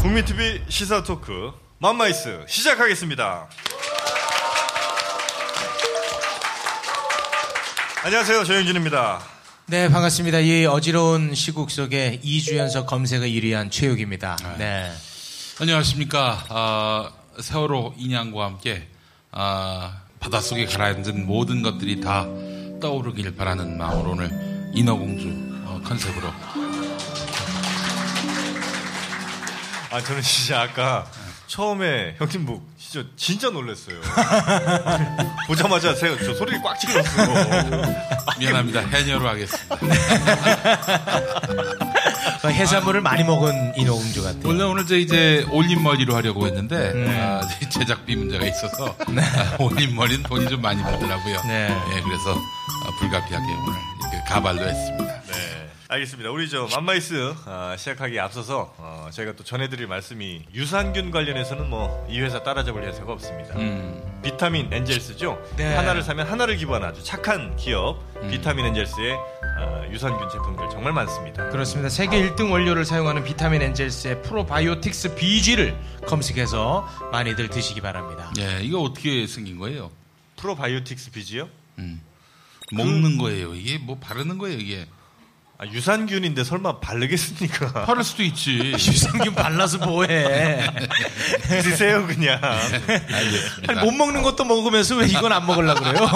국민TV 시사 토크 맘마이스 시작하겠습니다. 안녕하세요. 조영진입니다. 네, 반갑습니다. 이 어지러운 시국 속에 2주 연속 검색어 1위한 최욱입니다. 네. 안녕하십니까. 아, 세월호 인양과 함께 아, 바닷속에 가라앉은 모든 것들이 다 떠오르길 바라는 마음으로 오늘 인어공주 어, 컨셉으로 아, 저는 진짜 아까 처음에 형님 뭐 진짜 진짜 놀랐어요. 보자마자 제가 저 소리를 꽉 질렀어요. 미안합니다. 해녀로 하겠습니다. 그 해산물을 많이 먹은 인어공주 같아요. 원래 오늘 저 이제 올림머리로 하려고 했는데 아, 제작비 문제가 있어서 아, 올림머리는 돈이 좀 많이 들더라고요. 네. 예, 그래서 아, 불가피하게 오늘 이렇게 가발로 했습니다. 네. 알겠습니다. 우리 저 맘마이스 아, 시작하기에 앞서서 어, 저희가 또 전해드릴 말씀이 유산균 관련해서는 뭐 이 회사 따라잡을 회사가 없습니다. 음, 비타민 엔젤스죠. 네. 하나를 사면 하나를 기부하는 아주 착한 기업 비타민 엔젤스의 아, 유산균 제품들 정말 많습니다. 그렇습니다. 세계 1등 원료를 사용하는 비타민 엔젤스의 프로바이오틱스 BG를 검색해서 많이들 드시기 바랍니다. 예, 이거 어떻게 생긴 거예요? 프로바이오틱스 BG요? 음, 먹는 거예요. 이게 뭐 바르는 거예요. 이게 아, 유산균인데 설마 바르겠습니까? 바를 수도 있지. 유산균 발라서 뭐해. 드세요 그냥. 아니, 못 먹는 것도 먹으면서 왜 이건 안 먹으려고 그래요?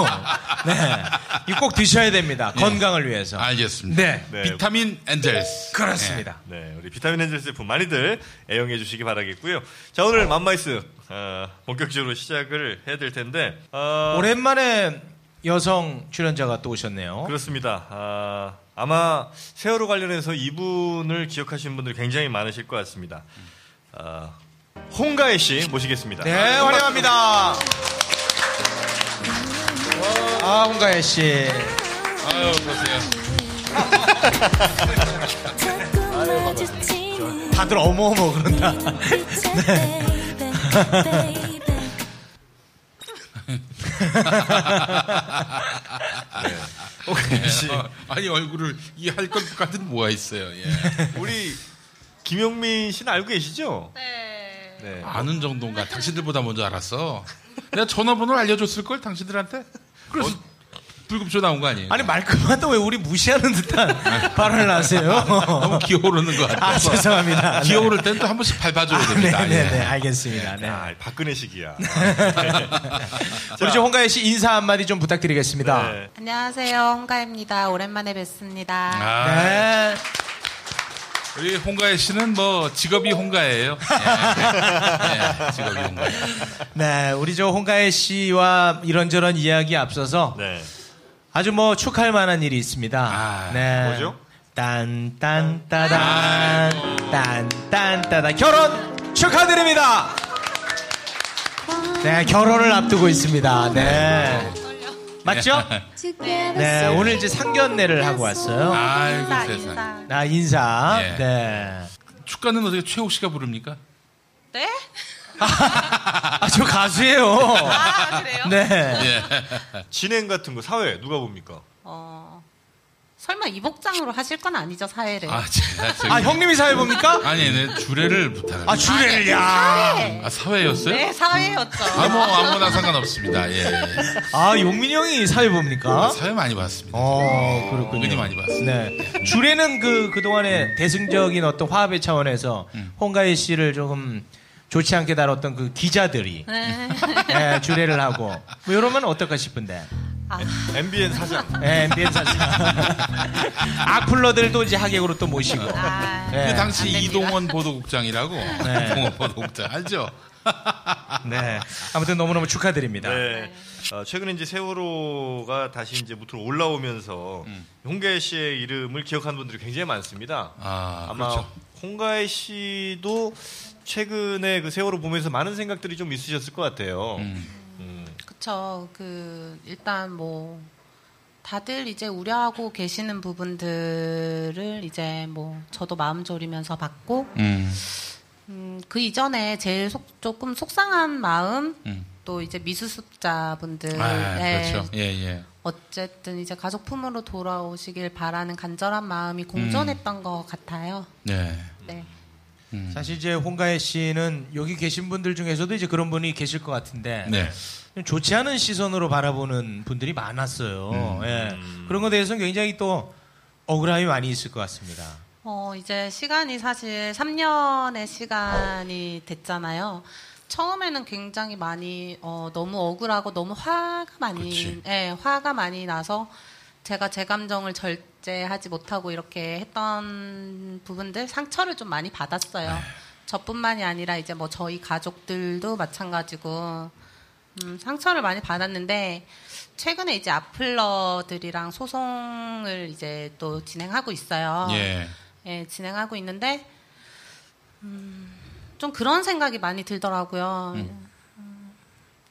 네. 이거 꼭 드셔야 됩니다. 건강을 위해서. 알겠습니다. 네. 네. 비타민 엔젤스. 그렇습니다. 네, 우리 비타민 엔젤스 제품 많이들 애용해 주시기 바라겠고요. 자, 오늘 맘마이스 어, 본격적으로 시작을 해야 될 텐데 어, 오랜만에 여성 출연자가 또 오셨네요. 그렇습니다. 아, 아마 세월호 관련해서 이분을 기억하시는 분들이 굉장히 많으실 것 같습니다. 아, 홍가혜 씨 모시겠습니다. 네, 환영합니다. 아, 홍가혜 씨. 아유, 보세요. 다들 어머어머 그런다. 홍 가혜 씨, 어, 아니 얼굴을 이 할 것 같은 뭐가 있어요. 예. 우리 김용민 씨는 알고 계시죠? 네. 네. 아는 정도인가? 당신들보다 먼저 알았어. 내가 전화번호를 알려줬을 걸 당신들한테. 그래서 불금쇼 나온 거 아니에요? 아니, 말끝마다 왜 우리 무시하는 듯한 발언을 하세요? 너무 기어오르는 것 아, 같아서. 죄송합니다. 네. 기어오를 땐 또 한 번씩 밟아줘야 됩니다. 네네네, 예. 알겠습니다. 네. 아, 박근혜식이야. 우리 저 홍가혜 씨 인사 한마디 좀 부탁드리겠습니다. 네. 안녕하세요. 홍가입니다. 오랜만에 뵙습니다. 아, 네. 우리 홍가혜 씨는 뭐 직업이 홍가예요. 예. 예, 직업이 홍가예요. 네, 우리 저 홍가혜 씨와 이런저런 이야기 앞서서 네. 아주 뭐 축하할 만한 일이 있습니다. 아, 네. 뭐죠? 딴딴따단 딴딴따단 결혼 축하드립니다. 네, 결혼을 앞두고 있습니다. 네. 맞죠? 네, 오늘 이제 상견례를 하고 왔어요. 아이고 인사, 세상. 인사. 나 인사. 예. 네. 축가는 어떻게 최욱 씨가 부릅니까? 네? 아, 저 가수예요. 아, 그래요? 네. 예. 진행 같은 거 사회 누가 봅니까? 어, 설마 이 복장으로 하실 건 아니죠, 사회를? 아, 제가 저기. 아, 형님이 사회 봅니까? 아니, 네, 주례를 부탁합니다. 아, 주례를, 야. 사회! 아, 사회였어요? 네, 사회였죠. 아, 뭐, 아무나 상관없습니다. 예. 예. 아, 용민이 형이 사회 봅니까? 사회 많이 봤습니다. 어, 그렇군요. 은근히 많이 봤습니다. 네. 주례는 그, 그동안에 대승적인 어떤 화합의 차원에서 음. 홍가희 씨를 조금 좋지 않게 다뤘던 그 기자들이 네. 예, 주례를 하고 뭐 이러면 어떨까 싶은데. 아, MBN 사장. 예, MBN 사장. 악플러들도 이제 하객으로 또 모시고. 아, 네. 그 당시. 이동원 보도국장이라고. 이동원 보도국장. 알죠? 네. 아무튼 너무너무 축하드립니다. 네. 어, 최근에 이제 세월호가 다시 이제 무트로 올라오면서 음. 홍가혜 씨의 이름을 기억하는 분들이 굉장히 많습니다. 아, 아마 그렇죠. 홍가혜 씨도 최근에 그 세월호 보면서 많은 생각들이 좀 있으셨을 것 같아요. 음. 음. 그쵸. 그, 일단 뭐, 다들 이제 우려하고 계시는 부분들을 이제 뭐, 저도 마음 졸이면서 봤고, 음. 음, 그 이전에 제일 속, 조금 속상한 마음, 음. 또 이제 미수습자분들 아, 예, 그렇죠. 예, 예. 어쨌든 이제 가족 품으로 돌아오시길 바라는 간절한 마음이 공존했던 것 같아요. 네. 네. 음. 사실 이제 홍가혜 씨는 여기 계신 분들 중에서도 이제 그런 분이 계실 것 같은데 네. 좀 좋지 않은 시선으로 바라보는 분들이 많았어요. 음. 예. 그런 것에 대해서는 굉장히 또 억울함이 많이 있을 것 같습니다. 어, 이제 시간이 사실 3년의 시간이 됐잖아요. 처음에는 굉장히 많이 어, 너무 억울하고 너무 화가 많이. 예, 화가 많이 나서 제가 제 감정을 절제하지 못하고 이렇게 했던 부분들 상처를 좀 많이 받았어요. 저뿐만이 아니라 이제 뭐 저희 가족들도 마찬가지고 음, 상처를 많이 받았는데 최근에 이제 아플러들이랑 소송을 이제 또 진행하고 있어요. 예. 예, 진행하고 있는데 음, 좀 그런 생각이 많이 들더라고요. 음,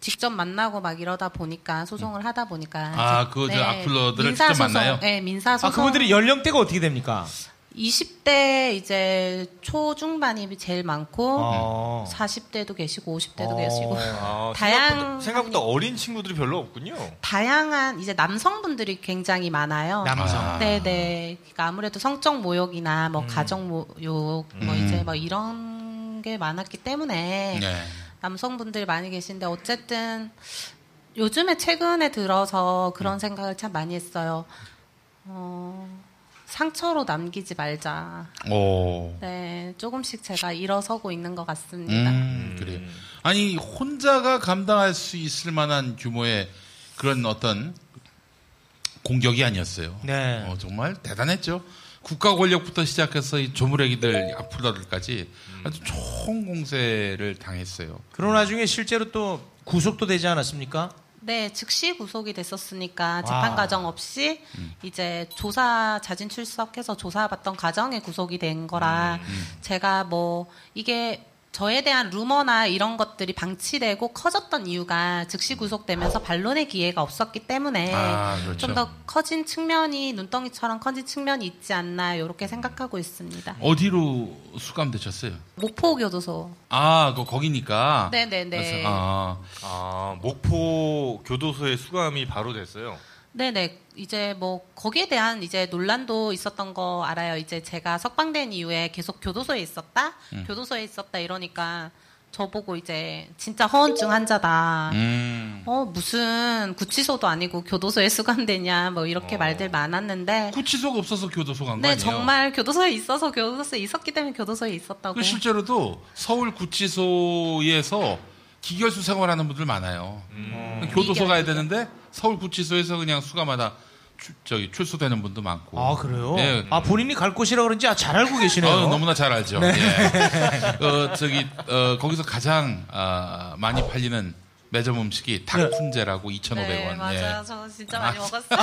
직접 만나고 막 이러다 보니까 소송을 하다 보니까 아, 제- 그저 악플러들을 직접 만나요? 네, 민사 소송. 아, 그분들이 연령대가 어떻게 됩니까? 20대 이제 초중반이 제일 많고 어. 40대도 계시고 50대도 어. 계시고 아, 다양- 생각보다, 생각보다 어린 친구들이 별로 없군요. 다양한 이제 남성분들이 굉장히 많아요. 남성. 아. 네네. 그러니까 아무래도 성적 모욕이나 음. 뭐 가정 모욕 뭐 음. 이제 뭐 이런 게 많았기 때문에 네. 남성분들이 많이 계신데 어쨌든 요즘에 최근에 들어서 음. 그런 생각을 참 많이 했어요. 어, 상처로 남기지 말자. 오. 네, 조금씩 제가 일어서고 있는 것 같습니다. 음, 그래요. 아니 혼자가 감당할 수 있을 만한 규모의 그런 어떤 공격이 아니었어요. 네. 어, 정말 대단했죠. 국가 권력부터 시작해서 이 조무래기들 악플러들까지 아주 총 공세를 당했어요. 그런 와중에 실제로 또 구속도 되지 않았습니까? 네, 즉시 구속이 됐었으니까 와. 재판 과정 없이 음. 이제 조사 자진 출석해서 조사받던 과정에 구속이 된 거라 음, 제가 뭐 이게 저에 대한 루머나 이런 것들이 방치되고 커졌던 이유가 즉시 구속되면서 반론의 기회가 없었기 때문에 아, 그렇죠. 좀더 커진 측면이 눈덩이처럼 커진 측면이 있지 않나 이렇게 생각하고 있습니다. 어디로 수감되셨어요? 목포 교도소. 아, 그 거기니까. 네네네. 그래서, 아, 아, 목포 교도소에 수감이 바로 됐어요. 네네. 이제 뭐 거기에 대한 이제 논란도 있었던 거 알아요. 이제 제가 석방된 이후에 계속 교도소에 있었다, 음. 교도소에 있었다 이러니까 저보고 이제 진짜 허언증 환자다. 음. 어 무슨 구치소도 아니고 교도소에 수감되냐 뭐 이렇게 어. 말들 많았는데. 구치소가 없어서 교도소 간거 네 아니에요? 정말 교도소에 있어서 교도소에 있었기 때문에 교도소에 있었다고. 그 실제로도 서울 구치소에서 기결수 생활하는 분들 많아요. 음. 교도소 가야. 되는데 서울 구치소에서 그냥 수감하다 출- 저기 출소되는 분도 많고. 아 그래요? 예. 아 본인이 갈 곳이라 그런지 아, 잘 알고 계시네요. 어, 너무나 잘 알죠. 예. 어, 저기 어, 거기서 가장 아, 많이 팔리는 매점 음식이 닭훈제라고 2,500원. 네 맞아요. 예. 저 진짜 많이 먹었어요.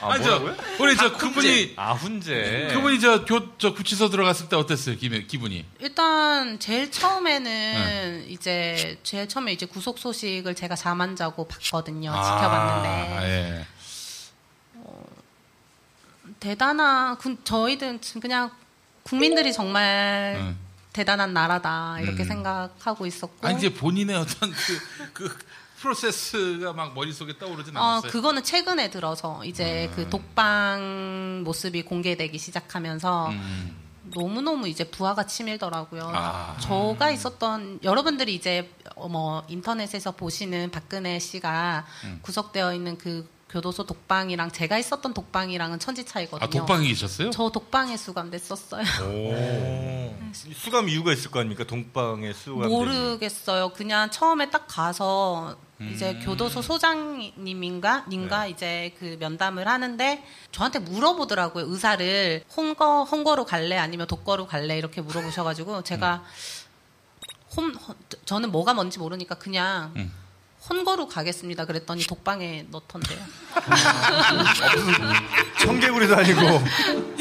아, 아니, 저, 뭐라고요? 우리 저 그분이 아, 훈제. 그분이 저, 교, 저 구치소 들어갔을 때 어땠어요? 기분, 기분이? 일단 제일 처음에는 네. 이제 제일 처음에 이제 구속 소식을 제가 잠안 자고 봤거든요. 아, 지켜봤는데 예. 대단한 군- 저희들은 지금 그냥 국민들이 정말 음. 대단한 나라다 이렇게 음. 생각하고 있었고 아니 이제 본인의 어떤 그, 그 프로세스가 막 머릿속에 떠오르진 어 않았어요. 그거는 최근에 들어서 이제 음. 그 독방 모습이 공개되기 시작하면서 음. 너무 너무 이제 부하가 치밀더라고요. 아. 저가 있었던 여러분들이 이제 어, 뭐 인터넷에서 보시는 박근혜 씨가 음. 구속되어 있는 그 교도소 독방이랑 제가 있었던 독방이랑은 천지 차이거든요. 아 독방에 계셨어요? 저 독방에 수감됐었어요. 수감 이유가 있을 거 아닙니까? 동방에 수감. 모르겠어요. 그냥 처음에 딱 가서 이제 음. 교도소 소장님인가 님과 네. 이제 그 면담을 하는데 저한테 물어보더라고요. 의사를 홍거 홍거로 갈래 아니면 독거로 갈래 이렇게 물어보셔가지고 제가 홈 혼- 저는 뭐가 뭔지 모르니까 그냥 음. 혼거로 가겠습니다. 그랬더니 독방에 넣던데요. 청개구리도 아니고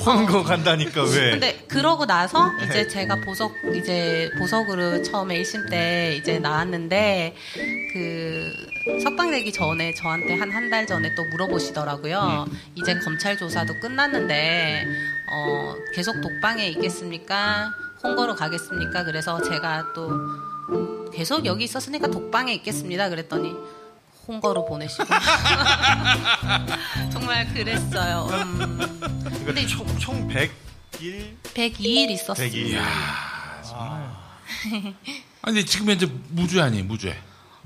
황거 간다니까 왜? 근데 그러고 나서 이제 제가 보석 이제 보석으로 처음에 1심 때 이제 나왔는데 그 석방되기 전에 저한테 한 한 달 전에 또 물어보시더라고요. 이제 검찰 조사도 끝났는데 어 계속 독방에 있겠습니까? 홍거로 가겠습니까? 그래서 제가 또 계속 여기 있었으니까 독방에 있겠습니다. 그랬더니 홍거로 보내시고 정말 그랬어요. 음, 그러니까 총, 총 100일 102일 있었습니다. 100일. 아니 근데 지금 현재 무죄 아니에요 무죄.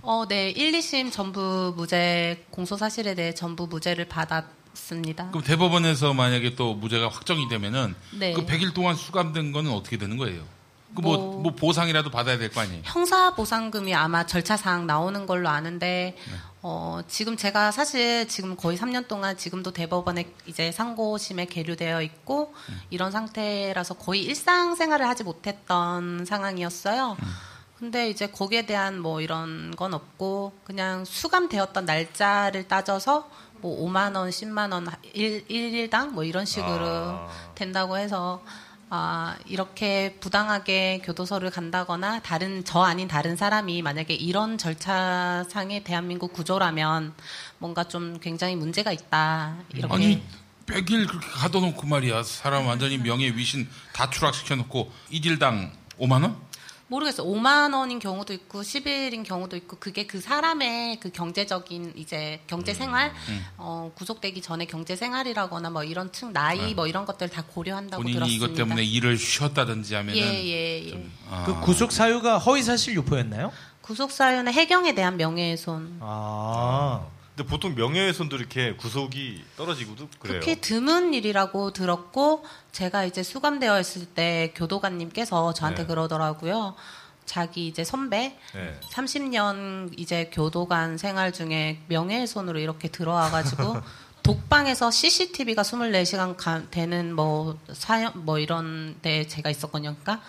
어, 네. 1, 2심 전부 무죄 공소 사실에 대해 전부 무죄를 받았습니다. 그럼 대법원에서 만약에 또 무죄가 확정이 되면은 네. 그 100일 동안 수감된 거는 어떻게 되는 거예요? 그뭐 뭐- 뭐 보상이라도 받아야 될 거 아니에요? 형사 보상금이 아마 절차상 나오는 걸로 아는데 어, 지금 제가 사실 지금 거의 3년 동안 지금도 대법원에 이제 상고심에 계류되어 있고 이런 상태라서 거의 일상생활을 하지 못했던 상황이었어요. 근데 이제 거기에 대한 뭐 이런 건 없고 그냥 수감되었던 날짜를 따져서 뭐 5만 원, 10만 원 일, 일일당 뭐 이런 식으로 아. 된다고 해서 아, 이렇게 부당하게 교도소를 간다거나 다른 저 아닌 다른 사람이 만약에 이런 절차상의 대한민국 구조라면 뭔가 좀 굉장히 문제가 있다. 이렇게 아니 100일 그렇게 가둬놓고 말이야 사람 완전히 명예 위신 다 추락시켜놓고 일일당 5만 원? 모르겠어요. 5만 원인 경우도 있고 10일인 경우도 있고 그게 그 사람의 그 경제적인 이제 경제 생활 어, 구속되기 전에 경제 생활이라거나 뭐 이런 층 나이 뭐 이런 것들 다 고려한다고 본인이 들었습니다. 이것 때문에 일을 쉬었다든지 하면은 예 예 예. 아, 그 구속 사유가 허위 사실 유포였나요? 구속 사유는 해경에 대한 명예훼손. 아. 근데 보통 명예훼손도 이렇게 구속이 떨어지고도 그래요. 그렇게 드문 일이라고 들었고 제가 이제 수감되어 있을 때 교도관님께서 저한테 네. 그러더라고요. 자기 이제 선배 네. 30년 이제 교도관 생활 중에 명예훼손으로 이렇게 들어와 가지고 독방에서 CCTV가 24시간 가, 되는 뭐 사연 뭐 이런 데 제가 있었거든요. 그러니까,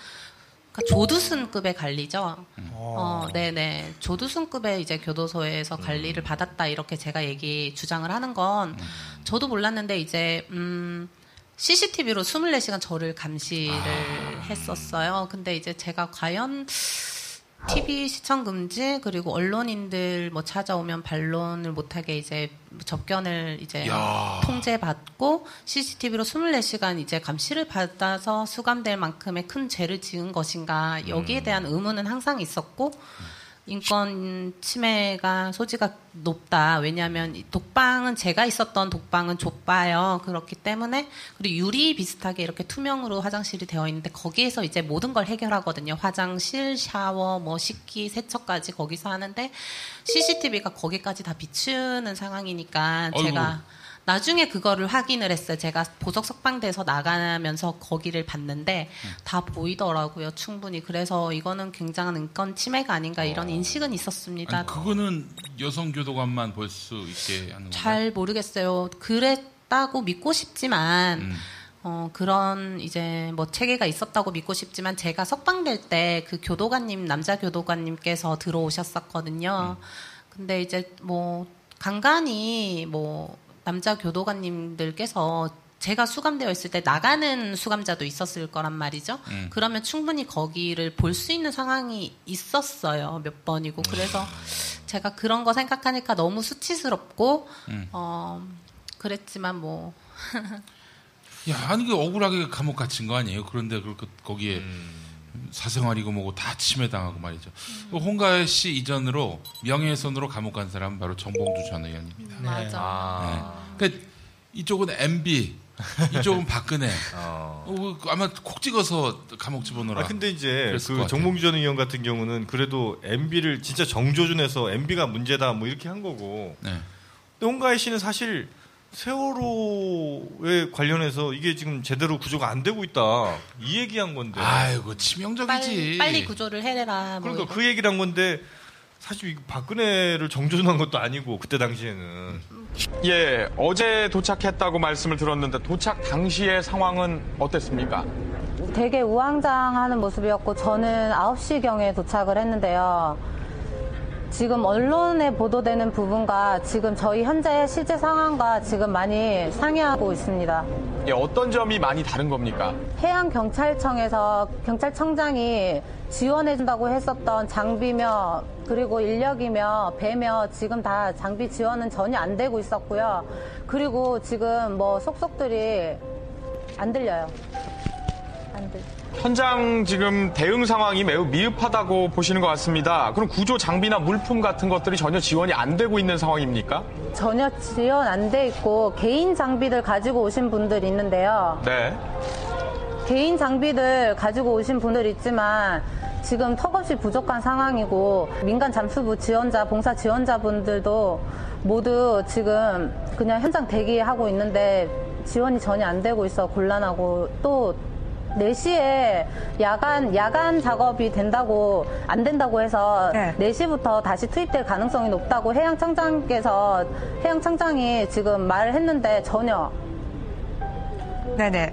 그러니까 조두순급의 관리죠. 어, 네네. 조두순급의 이제 교도소에서 관리를 받았다 이렇게 제가 얘기 주장을 하는 건 저도 몰랐는데 이제 음. CCTV로 24시간 저를 감시를 했었어요. 근데 이제 제가 과연 TV 시청 금지 그리고 언론인들 뭐 찾아오면 반론을 못하게 이제 접견을 이제 야. 통제받고 CCTV로 24시간 이제 감시를 받아서 수감될 만큼의 큰 죄를 지은 것인가 여기에 대한 의문은 항상 있었고 인권 침해가 소지가 높다. 왜냐하면 이 독방은 제가 있었던 독방은 좁아요. 그렇기 때문에 그리고 유리 비슷하게 이렇게 투명으로 화장실이 되어 있는데 거기에서 이제 모든 걸 해결하거든요. 화장실, 샤워, 뭐 식기, 세척까지 거기서 하는데 CCTV가 거기까지 다 비추는 상황이니까. 제가 나중에 그거를 확인을 했어요. 제가 보석 석방돼서 나가면서 거기를 봤는데 다 보이더라고요. 충분히. 그래서 이거는 굉장한 인권 침해가 아닌가 이런 인식은 있었습니다. 아니, 그거는 여성 교도관만 볼 수 있게 하는? 잘 모르겠어요. 그랬다고 믿고 싶지만 음. 어, 그런 이제 뭐 체계가 있었다고 믿고 싶지만 제가 석방될 때 그 교도관님 남자 교도관님께서 들어오셨었거든요. 근데 이제 뭐 간간히 뭐 남자 교도관님들께서 제가 수감되어 있을 때 나가는 수감자도 있었을 거란 말이죠. 음. 그러면 충분히 거기를 볼 수 있는 상황이 있었어요. 몇 번이고. 그래서 제가 그런 거 생각하니까 너무 수치스럽고, 음. 어, 그랬지만 뭐, 야, 아니 그 억울하게 감옥 갇힌 거 아니에요? 그런데 그렇게 거기에 음. 사생활이고 뭐고 다 침해당하고 말이죠. 음. 그 홍가혜 씨 이전으로 명예훼손으로 감옥 간 사람은 바로 정봉주 전 의원입니다. 맞아. 아. 그러니까 이쪽은 MB, 이쪽은 박근혜. 어. 어, 그 아마 콕 찍어서 감옥 집어넣어라. 아 근데 이제 그. 정봉주 전 의원 같은 경우는 그래도 MB를 진짜 정조준해서 MB가 문제다 뭐 이렇게 한 거고. 네. 근데 홍가희 씨는 사실 세월호에 관련해서 이게 지금 제대로 구조가 안 되고 있다 이 얘기한 건데. 아이고 치명적이지. 빨리, 빨리 구조를 해내라. 뭐 그러니까 이거. 그 얘기를 한 건데 사실 박근혜를 정조준한 것도 아니고 그때 당시에는 예, 어제 도착했다고 말씀을 들었는데 도착 당시의 상황은 어땠습니까? 되게 우왕좌왕하는 모습이었고 저는 9시경에 도착을 했는데요. 지금 언론에 보도되는 부분과 지금 저희 현재 실제 상황과 지금 많이 상이하고 있습니다. 예, 어떤 점이 많이 다른 겁니까? 해양경찰청에서 경찰청장이 지원해준다고 했었던 장비며 그리고 인력이며 배며 지금 다 장비 지원은 전혀 안 되고 있었고요. 그리고 지금 뭐 속속들이 안 들려요. 안 들. 현장 지금 대응 상황이 매우 미흡하다고 보시는 것 같습니다. 그럼 구조 장비나 물품 같은 것들이 전혀 지원이 안 되고 있는 상황입니까? 전혀 지원 안 돼 있고 개인 장비들 가지고 오신 분들 있는데요. 네. 개인 장비들 가지고 오신 분들 있지만 지금 턱없이 부족한 상황이고 민간 잠수부 지원자, 봉사 지원자분들도 모두 지금 그냥 현장 대기하고 있는데 지원이 전혀 안 되고 있어 곤란하고 또 4시에 야간, 야간 작업이 된다고, 안 된다고 해서 네. 4시부터 다시 투입될 가능성이 높다고 해양청장께서, 해양청장이 지금 말을 했는데 전혀. 네네.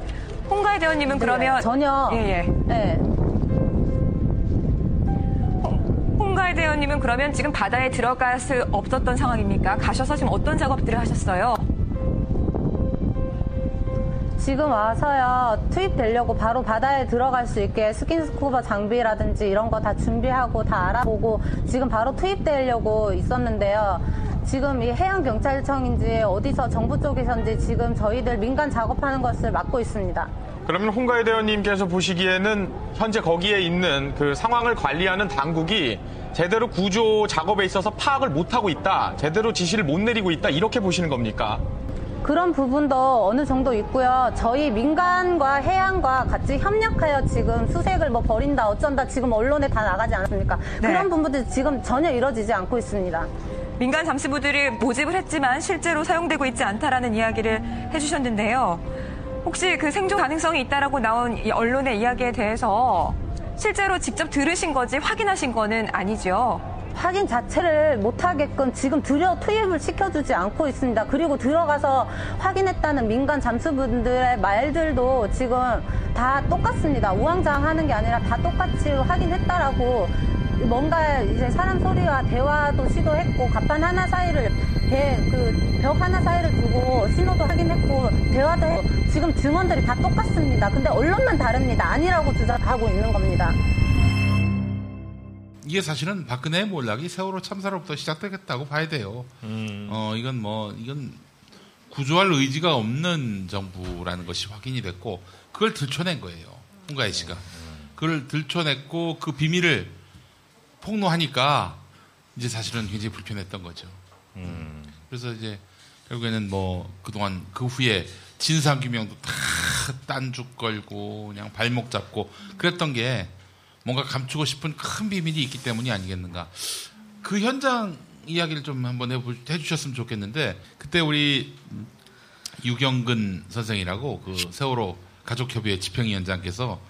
홍가희 대원님은 그러면 네, 전혀. 예, 예. 네. 홍가희 대원님은 그러면 지금 바다에 들어갈 수 없었던 상황입니까? 가셔서 지금 어떤 작업들을 하셨어요? 지금 와서요 투입되려고 바로 바다에 들어갈 수 있게 스킨스쿠버 장비라든지 이런 거 다 준비하고 다 알아보고 지금 바로 투입되려고 있었는데요. 지금 이 해양경찰청인지 어디서 정부 쪽에서인지 지금 저희들 민간 작업하는 것을 막고 있습니다. 그러면 홍가희 대원님께서 보시기에는 현재 거기에 있는 그 상황을 관리하는 당국이 제대로 구조 작업에 있어서 파악을 못하고 있다. 제대로 지시를 못 내리고 있다. 이렇게 보시는 겁니까? 그런 부분도 어느 정도 있고요. 저희 민간과 해양과 같이 협력하여 지금 수색을 뭐 벌인다 어쩐다 지금 언론에 다 나가지 않습니까? 네. 그런 부분들이 지금 전혀 이루어지지 않고 있습니다. 민간 잠수부들을 모집을 했지만 실제로 사용되고 있지 않다라는 이야기를 해주셨는데요. 혹시 그 생존 가능성이 있다라고 나온 이 언론의 이야기에 대해서 실제로 직접 들으신 거지 확인하신 거는 아니죠. 확인 자체를 못하게끔 지금 들여 투입을 시켜주지 않고 있습니다. 그리고 들어가서 확인했다는 민간 잠수분들의 말들도 지금 다 똑같습니다. 우왕좌왕 하는 게 아니라 다 똑같이 확인했다라고 뭔가 이제 사람 소리와 대화도 시도했고 갑판 하나 사이를 그벽 하나 사이를 두고 신호도 확인했고 대화도 했고 지금 증언들이 다 똑같습니다. 근데 언론만 다릅니다. 아니라고 주장하고 있는 겁니다. 이게 사실은 박근혜 몰락이 세월호 참사로부터 시작되겠다고 봐야 돼요. 어, 이건 뭐, 이건 구조할 의지가 없는 정부라는 것이 확인이 됐고, 그걸 들춰낸 거예요. 홍가희 씨가. 그걸 들춰냈고, 그 비밀을 폭로하니까, 이제 사실은 굉장히 불편했던 거죠. 그래서 이제, 결국에는 뭐, 그동안 그 후에 진상규명도 다 딴죽 걸고, 그냥 발목 잡고, 그랬던 게, 뭔가 감추고 싶은 큰 비밀이 있기 때문이 아니겠는가. 그 현장 이야기를 좀 한번 해보, 해주셨으면 좋겠는데, 그때 우리 유경근 선생이라고 그 세월호 가족협의회 집행위원장께서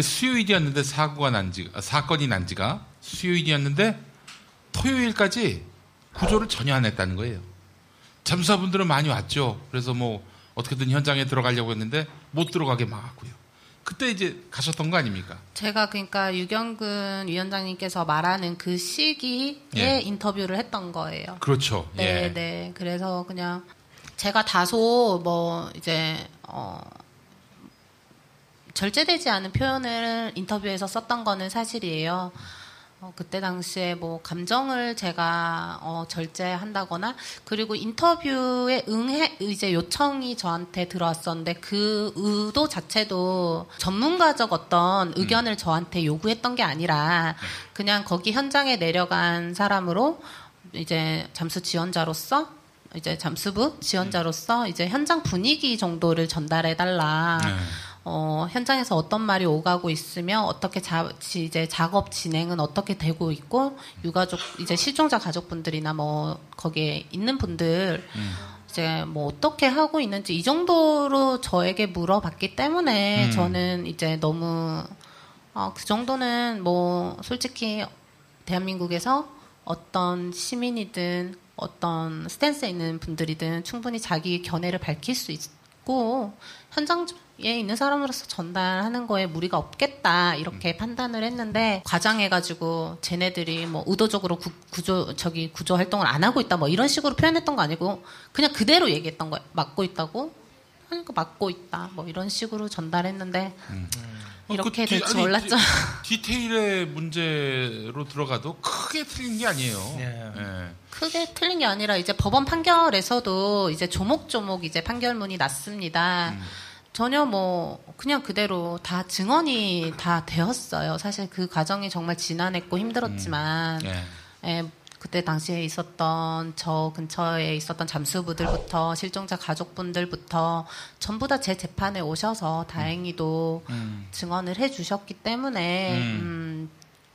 수요일이었는데 사고가 난 지, 아, 사건이 난 지가 수요일이었는데 토요일까지 구조를 전혀 안 했다는 거예요. 잠수사분들은 많이 왔죠. 그래서 뭐 어떻게든 현장에 들어가려고 했는데 못 들어가게 막았고요. 그때 이제 가셨던 거 아닙니까? 제가 그러니까 유경근 위원장님께서 말하는 그 시기에 예. 인터뷰를 했던 거예요. 그렇죠. 네, 예. 네. 그래서 그냥 제가 다소 뭐 이제 어 절제되지 않은 표현을 인터뷰에서 썼던 거는 사실이에요. 어, 그때 당시에 뭐 감정을 제가 어, 절제한다거나 그리고 인터뷰에 응해 이제 요청이 저한테 들어왔었는데 그 의도 자체도 전문가적 어떤 의견을 저한테 요구했던 게 아니라 그냥 거기 현장에 내려간 사람으로 이제 잠수 지원자로서 이제 잠수부 지원자로서 이제 현장 분위기 정도를 전달해 달라. 네. 어, 현장에서 어떤 말이 오가고 있으며 어떻게 자, 지- 이제 작업 진행은 어떻게 되고 있고 유가족 이제 실종자 가족분들이나 뭐 거기에 있는 분들 이제 뭐 어떻게 하고 있는지 이 정도로 저에게 물어봤기 때문에 저는 이제 너무 어, 그 정도는 뭐 솔직히 대한민국에서 어떤 시민이든 어떤 스탠스에 있는 분들이든 충분히 자기 견해를 밝힐 수 있고 현장에 있는 사람으로서 전달하는 거에 무리가 없겠다 이렇게 판단을 했는데 과장해가지고 쟤네들이 뭐 의도적으로 구, 조 저기 구조 활동을 안 하고 있다 뭐 이런 식으로 표현했던 거 아니고 그냥 그대로 얘기했던 거예요 막고 있다고 하니까 막고 있다 뭐 이런 식으로 전달했는데 이렇게 그 뒤- 될줄 아니, 몰랐죠. 디, 디테일의 문제로 들어가도 크게 틀린 게 아니에요. 네. 예. 크게 틀린 게 아니라 이제 법원 판결에서도 이제 조목조목 이제 판결문이 났습니다. 전혀 뭐 그냥 그대로 다 증언이 다 되었어요. 사실 그 과정이 정말 지난했고 힘들었지만 네. 예, 그때 당시에 있었던 저 근처에 있었던 잠수부들부터 실종자 가족분들부터 전부 다 제 재판에 오셔서 다행히도 음. 증언을 해주셨기 때문에 음. 음,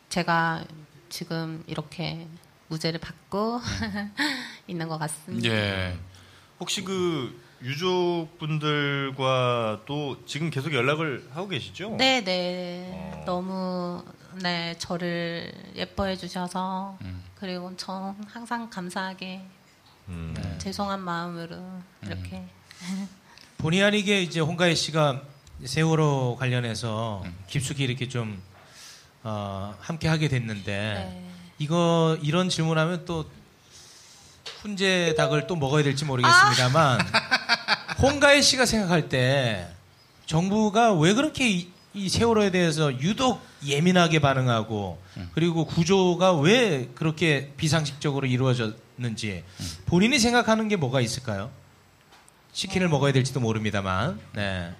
제가 지금 이렇게 무죄를 받고 있는 것 같습니다. 예. 혹시 그 유족분들과 또 지금 계속 연락을 하고 계시죠? 네, 네. 어. 너무 네 저를 예뻐해 주셔서 음. 그리고 저 항상 감사하게 음. 네. 죄송한 마음으로 이렇게 본의 아니게 이제 홍가희 씨가 세월호 관련해서 깊숙이 이렇게 좀 어, 함께 하게 됐는데 네. 이거 이런 질문하면 또 훈제 닭을 또 먹어야 될지 모르겠습니다만 홍가희 씨가 생각할 때 정부가 왜 그렇게 이, 이 세월호에 대해서 유독 예민하게 반응하고 그리고 구조가 왜 그렇게 비상식적으로 이루어졌는지 본인이 생각하는 게 뭐가 있을까요? 치킨을 먹어야 될지도 모릅니다만. 네.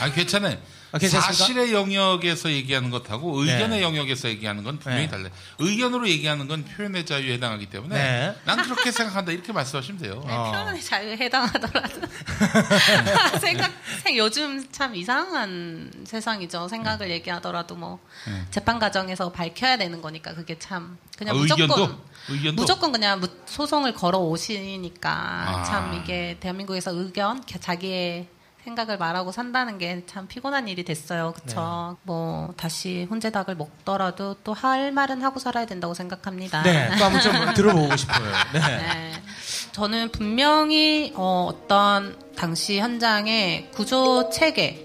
아 괜찮아요. 아, 괜찮습니까? 사실의 영역에서 얘기하는 것하고 의견의 네. 영역에서 얘기하는 건 분명히 네. 달라요. 의견으로 얘기하는 건 표현의 자유에 해당하기 때문에 네. 난 그렇게 생각한다 이렇게 말씀하시면 돼요. 어. 표현의 자유에 해당하더라도 생각 생 요즘 참 이상한 세상이죠. 네. 생각을 얘기하더라도 뭐 재판 과정에서 밝혀야 되는 거니까 그게 참 그냥 아, 무조건 의견도? 의견도? 무조건 그냥 무- 소송을 걸어 오시니까 아. 참 이게 대한민국에서 의견 자- 자기의 생각을 말하고 산다는 게 참 피곤한 일이 됐어요. 그쵸? 뭐 다시 혼재닭을 먹더라도 또 할 말은 하고 살아야 된다고 생각합니다. 네. 또 한번 좀 들어보고 싶어요. 네. 네. 저는 분명히 어, 어떤 당시 현장에 구조 체계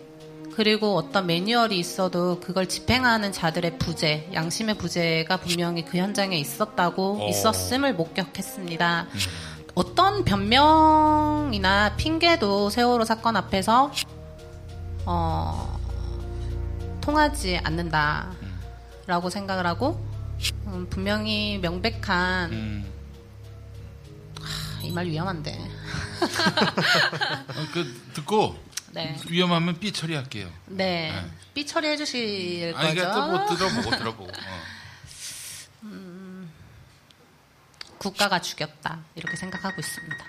그리고 어떤 매뉴얼이 있어도 그걸 집행하는 자들의 부재, 양심의 부재가 분명히 그 현장에 있었다고 어. 있었음을 목격했습니다. 어떤 변명이나 핑계도 세월호 사건 앞에서 어, 통하지 않는다라고 생각을 하고 음, 분명히 명백한 음. 이말 위험한데. 어, 그 듣고 네. 위험하면 삐 처리할게요. 네. 삐 처리해 주실 아니 거죠? 그러니까 또뭐 들어보고 들어보고. 어. 국가가 죽였다. 이렇게 생각하고 있습니다.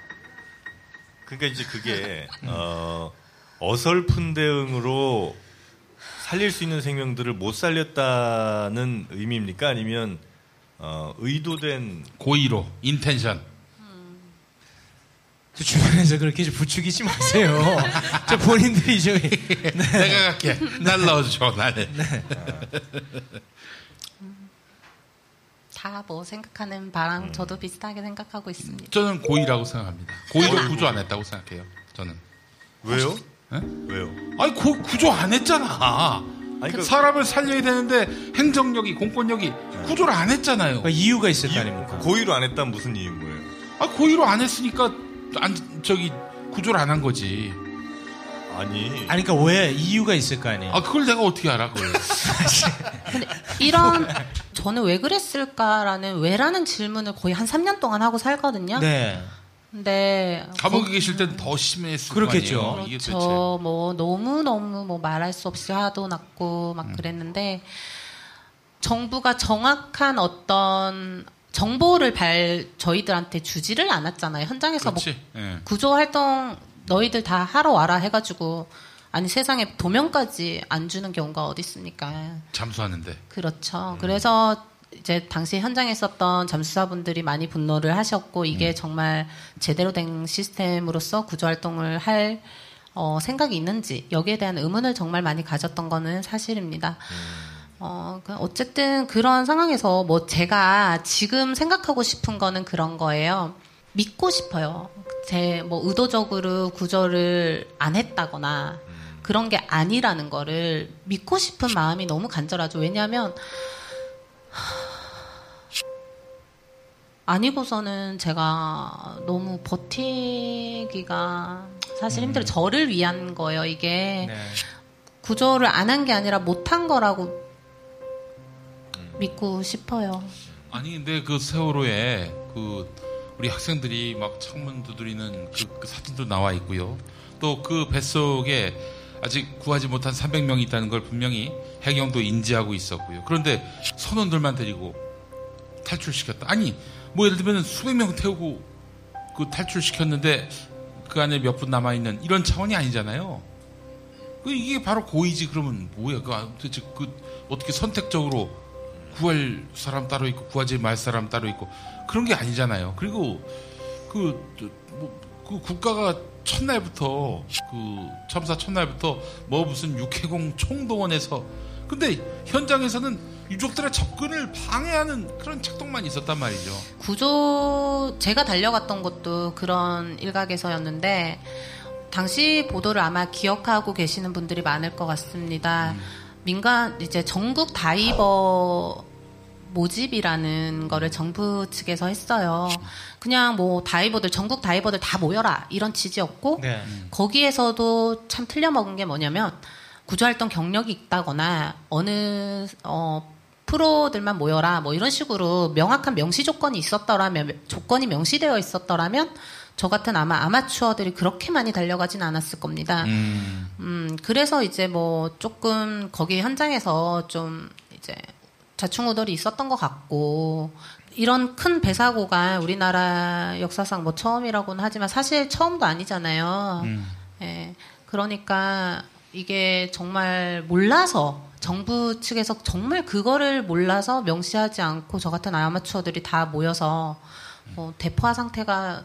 그러니까 이제 그게 어, 어설픈 대응으로 살릴 수 있는 생명들을 못 살렸다는 의미입니까? 아니면 어, 의도된 고의로 인텐션. 저 주변에서 그렇게 좀 부추기지 마세요. 저 본인들이 저기 내가 갈게. 날 넣어줘 날. 다 뭐 생각하는 바랑 저도 비슷하게 생각하고 있습니다. 저는 고의라고 생각합니다. 고의로 구조 안 했다고 생각해요. 저는. 왜요? 예? 왜요? 아니 고, 구조 안 했잖아. 아니 그 사람을 살려야 되는데 행정력이 공권력이 구조를 안 했잖아요. 그러니까 이유가 있을 거 아닙니까? 고의로 안 했다면 무슨 이유인 거예요? 아 고의로 안 했으니까 안 저기 구조를 안 한 거지. 아니 아니 그러니까 왜 이유가 있을 거 아니에요? 아 그걸 내가 어떻게 알아 그걸? 근데 이런 저는 왜 그랬을까라는 왜라는 질문을 거의 한 3년 동안 하고 살거든요. 네. 근데 감옥에 계실 때는 더 심했을 그렇겠죠. 거 아니에요. 이게 도대체. 그렇죠. 뭐 너무 너무 뭐 말할 수 없이 화도 났고 막 그랬는데 정부가 정확한 어떤 정보를 발 저희들한테 주지를 않았잖아요. 현장에서 뭐 그렇지. 예. 구조 활동 너희들 다 하러 와라 해가지고 아니 세상에 도면까지 안 주는 경우가 어디 있습니까? 잠수하는데. 그렇죠. 그래서 이제 당시 현장에 있었던 잠수사분들이 많이 분노를 하셨고 이게 정말 제대로 된 시스템으로서 구조 활동을 할 어, 생각이 있는지 여기에 대한 의문을 정말 많이 가졌던 거는 사실입니다. 어, 그 어쨌든 그런 상황에서 뭐 제가 지금 생각하고 싶은 거는 그런 거예요. 믿고 싶어요. 제 뭐 의도적으로 구조를 안 했다거나 그런 게 아니라는 거를 믿고 싶은 마음이 너무 간절하죠. 왜냐하면 아니고서는 제가 너무 버티기가 사실 힘들어요. 저를 위한 거예요, 이게. 네. 구조를 안 한 게 아니라 못한 거라고 믿고 싶어요. 아니 근데 그 세월호에 그 우리 학생들이 막 창문 두드리는 그, 그 사진도 나와 있고요. 또 그 뱃속에 아직 구하지 못한 300명이 있다는 걸 분명히 해경도 인지하고 있었고요. 그런데 선원들만 데리고 탈출시켰다. 아니, 뭐 예를 들면 수백 명 태우고 그 탈출시켰는데 그 안에 몇 분 남아있는 이런 차원이 아니잖아요. 그 이게 바로 고의지 그러면 뭐야? 그 도대체 그 어떻게 선택적으로 구할 사람 따로 있고 구하지 말 사람 따로 있고 그런 게 아니잖아요. 그리고 그, 저, 뭐, 그 국가가 첫날부터 그 첨사 첫날부터 뭐 무슨 육해공 총동원해서 근데 현장에서는 유족들의 접근을 방해하는 그런 작동만 있었단 말이죠. 구조 제가 달려갔던 곳도 그런 일각에서였는데 당시 보도를 아마 기억하고 계시는 분들이 많을 것 같습니다. 민간 이제 전국 다이버 모집이라는 거를 정부 측에서 했어요. 그냥 뭐 다이버들 전국 다이버들 다 모여라 이런 취지였고 네. 거기에서도 참 틀려먹은 게 뭐냐면 구조활동 경력이 있다거나 어느 어 프로들만 모여라 뭐 이런 식으로 명확한 명시 조건이 있었더라면 조건이 명시되어 있었더라면 저 같은 아마 아마추어들이 그렇게 많이 달려가진 않았을 겁니다. 음, 음, 그래서 이제 뭐 조금 거기 현장에서 좀 이제 좌충우돌이 있었던 것 같고 이런 큰 배사고가 우리나라 역사상 뭐 처음이라고는 하지만 사실 처음도 아니잖아요. 음. 예. 그러니까 이게 정말 몰라서 정부 측에서 정말 그거를 몰라서 명시하지 않고 저 같은 아마추어들이 다 모여서 뭐 대포화 상태가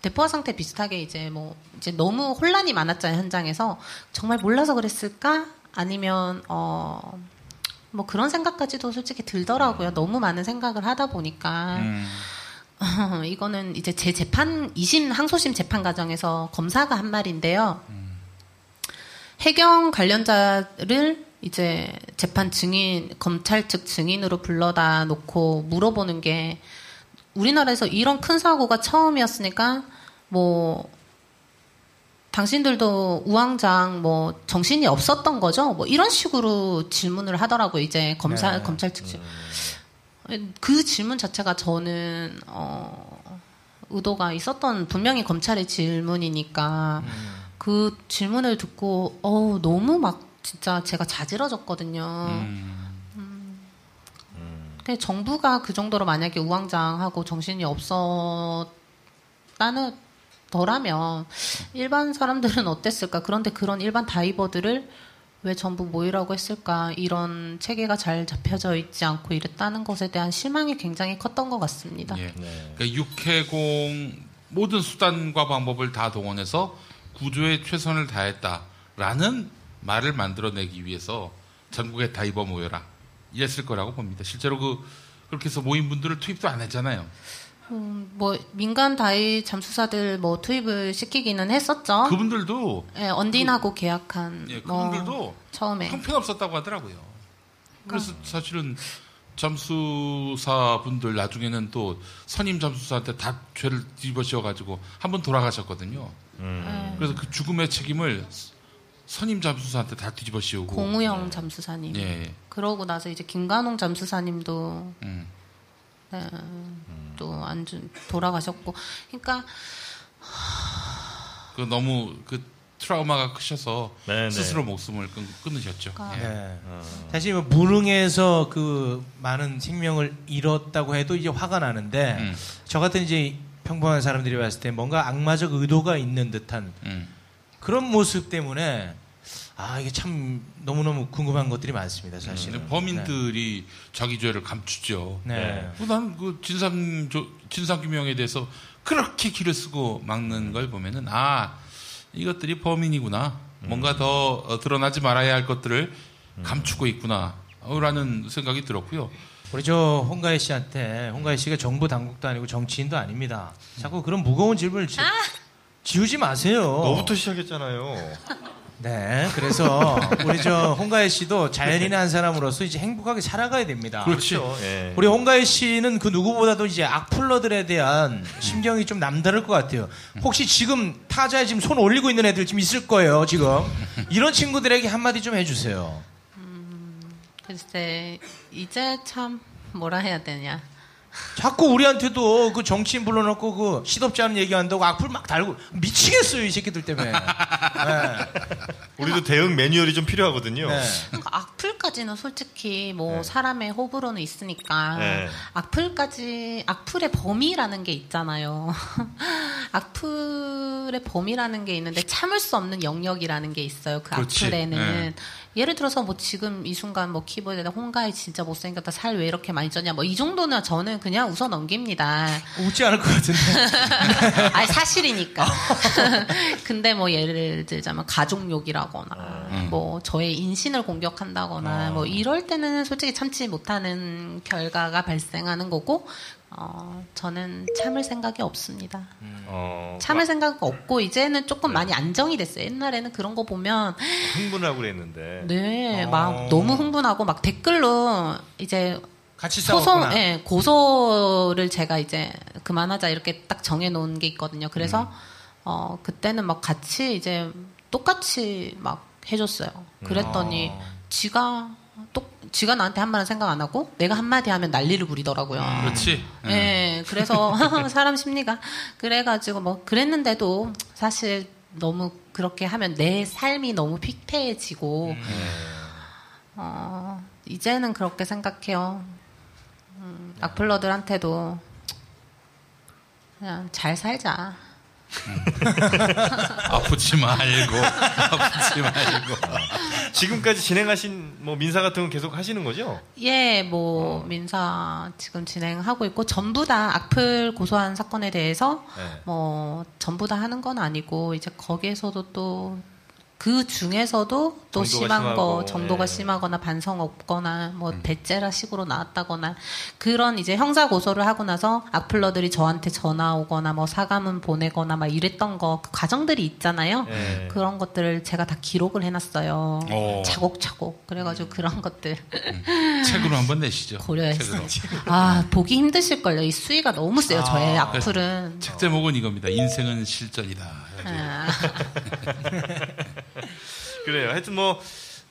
대포화 상태 비슷하게 이제 뭐 이제 너무 혼란이 많았잖아요 현장에서 정말 몰라서 그랬을까 아니면 어 뭐 그런 생각까지도 솔직히 들더라고요 너무 많은 생각을 하다 보니까 음. 이거는 이제 제 재판 이심 항소심 재판 과정에서 검사가 한 말인데요. 해경 관련자를 이제 재판 증인 검찰 측 증인으로 불러다 놓고 물어보는 게 우리나라에서 이런 큰 사고가 처음이었으니까 뭐 당신들도 우왕장 뭐 정신이 없었던 거죠? 뭐 이런 식으로 질문을 하더라고요. 이제 검사 네. 검찰 측 증. 그 질문 자체가 저는 어 의도가 있었던 분명히 검찰의 질문이니까 그 질문을 듣고 어 너무 막 진짜 제가 자지러졌거든요. 음. 근데 정부가 그 정도로 만약에 우왕장하고 정신이 없었다는 더라면 일반 사람들은 어땠을까? 그런데 그런 일반 다이버들을 왜 전부 모이라고 했을까? 이런 체계가 잘 잡혀져 있지 않고 이랬다는 것에 대한 실망이 굉장히 컸던 것 같습니다. 예. 네. 그러니까 육해공 모든 수단과 방법을 다 동원해서 구조에 최선을 다했다라는 말을 만들어내기 위해서 전국에 다이버 모여라 이랬을 거라고 봅니다. 실제로 그 그렇게 해서 모인 분들을 투입도 안 했잖아요. 음, 뭐 민간 다이 잠수사들 뭐 투입을 시키기는 했었죠. 그분들도 예, 언딘하고 계약한 예, 뭐 그분들도 처음에 형편없었다고 하더라고요. 아. 그래서 사실은 잠수사 분들 나중에는 또 선임 잠수사한테 다 죄를 뒤집어 씌워 가지고 한 번 돌아가셨거든요. 예, 그래서 그 죽음의 책임을 선임 잠수사한테 다 뒤집어 씌우고 공우영 잠수사님. 예, 그러고 나서 이제 김관홍 잠수사님도 음. 네, 또 안주 돌아가셨고, 그러니까 그 너무 그 트라우마가 크셔서 네, 네. 스스로 목숨을 끊, 끊으셨죠. 그러니까 예. 네. 사실 뭐 무능해서 그 많은 생명을 잃었다고 해도 이제 화가 나는데 음, 저 같은 이제 평범한 사람들이 봤을 때 뭔가 악마적 의도가 있는 듯한 음. 그런 모습 때문에 아 이게 참 너무너무 궁금한 것들이 많습니다 근데 사실은. 범인들이 자기 죄를 감추죠. 네. 그 난그 진상 조- 진상 규명에 대해서 그렇게 길을 쓰고 막는 걸 보면은 아 이것들이 범인이구나. 뭔가 더 어, 드러나지 말아야 할 것들을 감추고 있구나라는 생각이 들었고요. 우리 저 홍가희 씨한테 홍가희 씨가 정부 당국도 아니고 정치인도 아닙니다. 자꾸 그런 무거운 질문을 지, 지우지 마세요. 너부터 시작했잖아요. 네 그래서 우리 저 홍가희 씨도 자연인의 한 사람으로서 이제 행복하게 살아가야 됩니다 그렇죠. 예. 우리 홍가희 씨는 그 누구보다도 이제 악플러들에 대한 심경이 좀 남다를 것 같아요. 혹시 지금 타자에 지금 손 올리고 있는 애들 지금 있을 거예요, 지금. 이런 친구들에게 한마디 좀 해주세요. 글쎄 이제 참 뭐라 해야 되냐. 자꾸 우리한테도 그 정치인 불러놓고 그 시덥지 않은 얘기한다고 악플 막 달고 미치겠어요, 이 새끼들 때문에. 네. 우리도 대응 매뉴얼이 좀 필요하거든요. 네. 그러니까 악플까지는 솔직히 뭐 네. 사람의 호불호는 있으니까 네. 악플까지 악플의 범위라는 게 있잖아요. 악플의 범위라는 게 있는데 참을 수 없는 영역이라는 게 있어요. 그 그렇지. 악플에는 네. 예를 들어서 뭐 지금 이 순간 뭐 키보드에다 홍가이 진짜 못생겼다 살 왜 이렇게 많이 쪘냐 뭐 이 정도는 저는 그냥 웃어 넘깁니다. 웃지 않을 것 같은데. 아니 사실이니까. 근데 뭐 예를 들자면 가족욕이라거나 음. 뭐 저의 인신을 공격한다거나 아. 뭐 이럴 때는 솔직히 참지 못하는 결과가 발생하는 거고 어 저는 참을 생각이 없습니다. 어, 참을 생각 없고 이제는 조금 많이 안정이 됐어요. 옛날에는 그런 거 보면 흥분하고 그랬는데. 네, 어. 막 너무 흥분하고 막 댓글로 이제 같이 소송, 싸웠구나. 예, 고소를 제가 이제 그만하자 이렇게 딱 정해놓은 게 있거든요. 그래서 음. 어 그때는 막 같이 이제 똑같이 막 해줬어요. 그랬더니 아. 지가 똑 지가 나한테 한 말은 생각 안 하고 내가 한 마디 하면 난리를 부리더라고요. 그렇지. 예, 그래서 사람 심리가 그래가지고 뭐 그랬는데도 사실 너무 그렇게 하면 내 삶이 너무 피폐해지고 어, 이제는 그렇게 생각해요. 음, 악플러들한테도 그냥 잘 살자. 아프지 말고 아프지 말고. 지금까지 진행하신 뭐 민사 같은 건 계속 하시는 거죠? 예, 뭐 민사 지금 진행하고 있고 전부 다 악플 고소한 사건에 대해서 네. 뭐 전부 다 하는 건 아니고 이제 거기에서도 또 그 중에서도 또 심한 거 정도가 예. 심하거나 반성 없거나 뭐 음. 대체라 식으로 나왔다거나 그런 이제 형사 고소를 하고 나서 악플러들이 저한테 전화 오거나 뭐 사과문 보내거나 막 이랬던 거 그 과정들이 있잖아요. 예. 그런 것들을 제가 다 기록을 해놨어요. 오. 차곡차곡. 그래가지고 그런 것들 책으로 한번 내시죠. 고려했어요. 아 보기 힘드실 걸요. 이 수위가 너무 세요. 저의 아, 악플은. 책 제목은 이겁니다. 인생은 실전이다. 아, 그래요. 하여튼 뭐,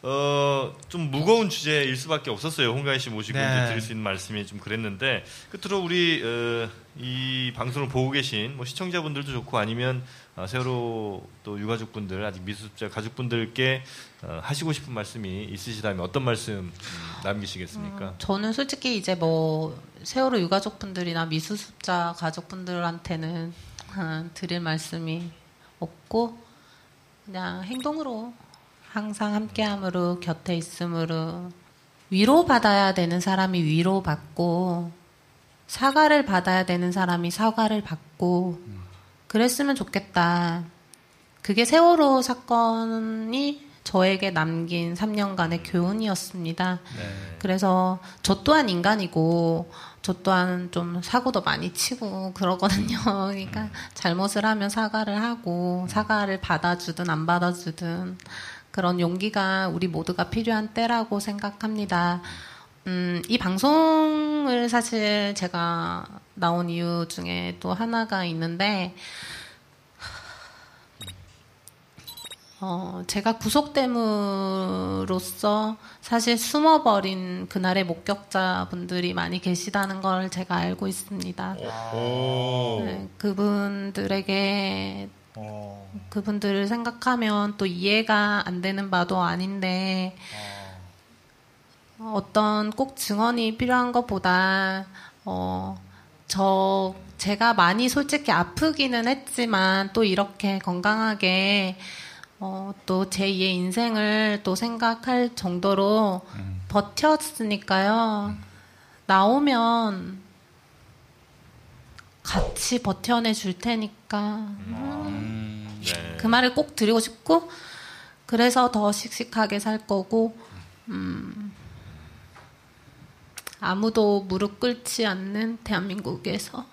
어, 좀 무거운 주제일 수밖에 없었어요. 홍가희 씨 모시고 네. 이제 드릴 수 있는 말씀이 좀 그랬는데, 끝으로 우리, 어, 이 방송을 보고 계신 뭐 시청자분들도 좋고 아니면 어, 세월호 또 유가족분들, 아직 미수습자 가족분들께 어, 하시고 싶은 말씀이 있으시다면 어떤 말씀 음, 남기시겠습니까? 저는 솔직히 이제 뭐 세월호 유가족분들이나 미수습자 가족분들한테는 아, 드릴 말씀이 없고 그냥 행동으로 항상 함께함으로 곁에 있음으로 위로 받아야 되는 사람이 위로 받고 사과를 받아야 되는 사람이 사과를 받고 그랬으면 좋겠다. 그게 세월호 사건이 저에게 남긴 3년간의 교훈이었습니다. 그래서 저 또한 인간이고 저 또한 좀 사고도 많이 치고 그러거든요. 그러니까 잘못을 하면 사과를 하고 사과를 받아주든 안 받아주든 그런 용기가 우리 모두가 필요한 때라고 생각합니다. 음, 이 방송을 사실 제가 나온 이유 중에 또 하나가 있는데 어, 제가 구속됨으로써 사실 숨어버린 그날의 목격자분들이 많이 계시다는 걸 제가 알고 있습니다. 오. 네, 그분들에게 어, 그분들을 생각하면 또 이해가 안 되는 바도 아닌데 어, 어떤 꼭 증언이 필요한 것보다 어, 저 제가 많이 솔직히 아프기는 했지만 또 이렇게 건강하게 어, 또 제2의 인생을 또 생각할 정도로 버텼으니까요. 나오면 같이 버텨내 줄 테니까. 네. 그 말을 꼭 드리고 싶고 그래서 더 씩씩하게 살 거고 음, 아무도 무릎 꿇지 않는 대한민국에서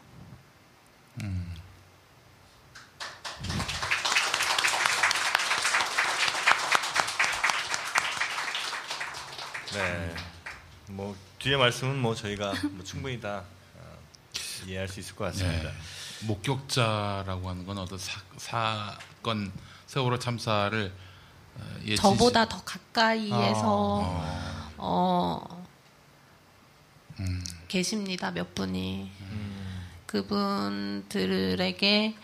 네. 뭐 뒤에 말씀은 뭐 저희가 뭐 충분히 다 어, 이해할 수 있을 것 같습니다. 네. 목격자라고 하는 건 어떤 사, 사건 세월호 참사를 어, 예측 저보다 더 가까이에서 어, 어, 음. 계십니다 몇 분이 그분들에게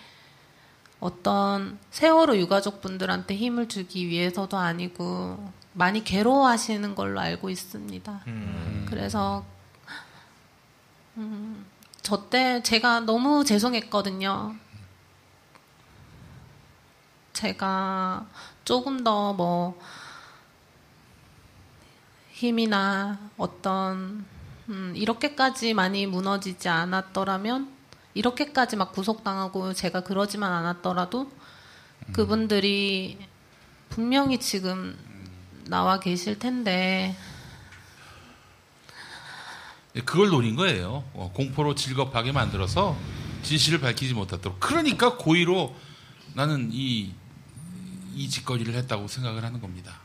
어떤 세월호 유가족분들한테 힘을 주기 위해서도 아니고 많이 괴로워하시는 걸로 알고 있습니다. 그래서 음, 저 때 제가 너무 죄송했거든요. 제가 조금 더 뭐 힘이나 어떤 음, 이렇게까지 많이 무너지지 않았더라면 이렇게까지 막 구속당하고 제가 그러지만 않았더라도 그분들이 분명히 지금 나와 계실 텐데 예, 그걸 노린 거예요. 어, 공포로 즐겁하게 만들어서 진실을 밝히지 못하도록. 그러니까 고의로 나는 이, 이 짓거리를 했다고 생각을 하는 겁니다.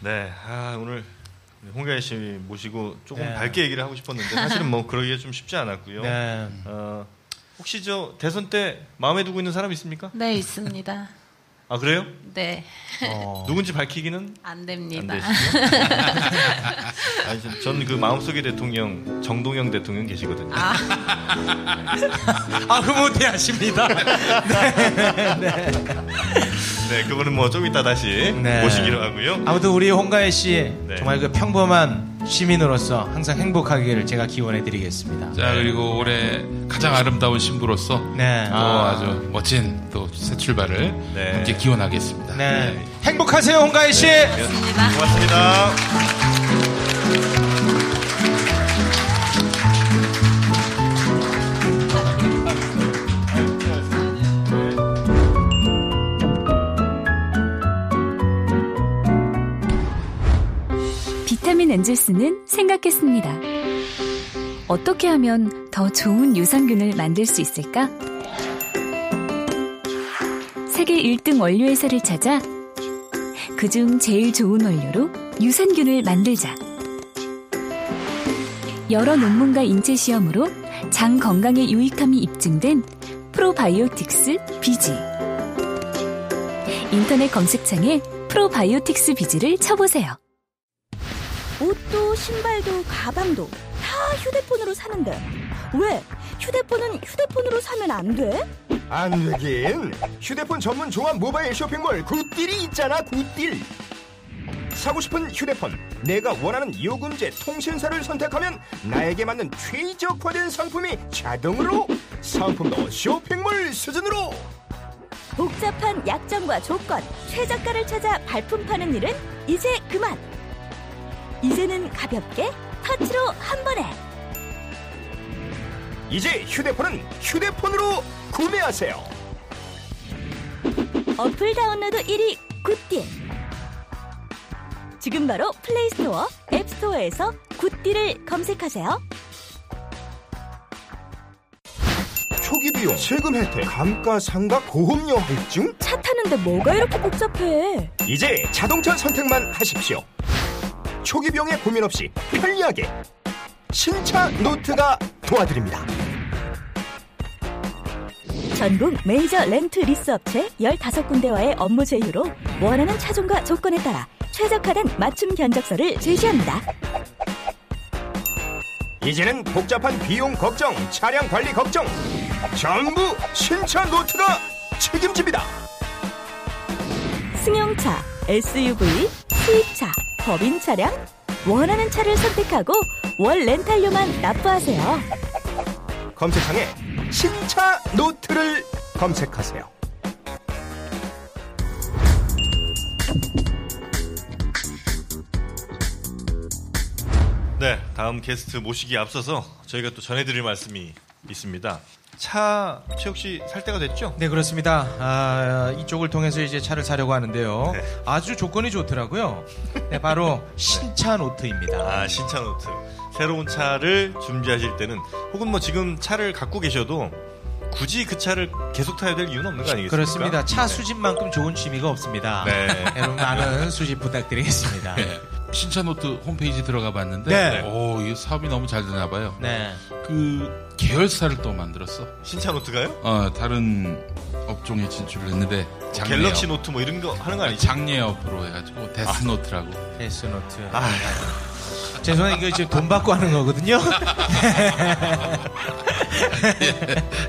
네, 아, 오늘 홍가희 씨 모시고 조금 네. 밝게 얘기를 하고 싶었는데 사실은 뭐 그러기가 좀 쉽지 않았고요. 네. 어, 혹시 저 대선 때 마음에 두고 있는 사람 있습니까? 네 있습니다. 아 그래요? 네안 어. 누군지 밝히기는 안 됩니다. 전 그 마음속의 대통령 정동영 대통령 계시거든요. 아, 아, 흐뭇해하십니다. 네, 그분은 뭐좀 이따 다시 네. 모시기로 하고요. 아무튼 우리 홍가혜 씨 네. 정말 그 평범한 시민으로서 항상 행복하기를 제가 기원해 드리겠습니다. 자, 그리고 올해 가장 아름다운 신부로서 네. 또 아 주 멋진 또 새 출발을 네. 함께 기원하겠습니다. 네. 행복하세요, 홍가혜 씨. 좋습니다. 고맙습니다. 비타민 엔젤스는 생각했습니다. 어떻게 하면 더 좋은 유산균을 만들 수 있을까? 세계 1등 원료 회사를 찾아 그중 제일 좋은 원료로 유산균을 만들자. 여러 논문과 인체 시험으로 장 건강에 유익함이 입증된 프로바이오틱스 비지. 인터넷 검색창에 프로바이오틱스 비지를 쳐보세요. 옷도 신발도 가방도 다 휴대폰으로 사는데. 왜? 휴대폰은 휴대폰으로 사면 안 돼? 안 되긴. 휴대폰 전문 종합 모바일 쇼핑몰 굿딜이 있잖아 굿딜. 사고 싶은 휴대폰 내가 원하는 요금제 통신사를 선택하면 나에게 맞는 최적화된 상품이 자동으로 상품도 쇼핑몰 수준으로. 복잡한 약정과 조건 최저가를 찾아 발품 파는 일은 이제 그만 이제는 가볍게 터치로 한 번에. 이제 휴대폰은 휴대폰으로 구매하세요. 어플 다운로드 1위 굿딜. 지금 바로 플레이스토어 앱스토어에서 굿딜을 검색하세요. 초기 비용 세금 혜택 감가상각 보험료 할증 차 타는데 뭐가 이렇게 복잡해? 이제 자동차 선택만 하십시오. 초기 비용에 고민 없이 편리하게 신차 노트가 도와드립니다. 전국 메이저 렌트 리스 업체 15군데와의 업무 제휴로 원하는 차종과 조건에 따라 최적화된 맞춤 견적서를 제시합니다. 이제는 복잡한 비용 걱정, 차량 관리 걱정 전부 신차 노트가 책임집니다. 승용차, SUV, 수입차, 법인 차량 원하는 차를 선택하고 월 렌탈료만 납부하세요. 검색창에 신차 노트를 검색하세요. 네, 다음 게스트 모시기 에 앞서서 저희가 또 전해드릴 말씀이 있습니다. 차 최욱 씨살 때가 됐죠? 네, 그렇습니다. 아, 이쪽을 통해서 이제 차를 사려고 하는데요. 네. 아주 조건이 좋더라고요. 네, 바로 신차 노트입니다. 아, 신차 노트. 새로운 차를 준비하실 때는 혹은 뭐 지금 차를 갖고 계셔도 굳이 그 차를 계속 타야 될 이유는 없는 거 아니겠습니까? 그렇습니다. 차 네. 수집만큼 좋은 취미가 없습니다. 네. 여러분 많은 수집 부탁드리겠습니다. 네. 신차노트 홈페이지 들어가 봤는데, 네. 오, 이 사업이 너무 잘 되나 봐요. 네. 그 계열사를 또 만들었어. 신차 노트가요? 어, 다른 업종에 진출을 했는데, 장례 갤럭시 업- 노트 뭐 이런 거 하는 거 아니죠? 장례 업으로 해가지고 데스노트라고. 데스노트. 아, 죄송해요. 이거 지금 돈 받고 하는 거거든요.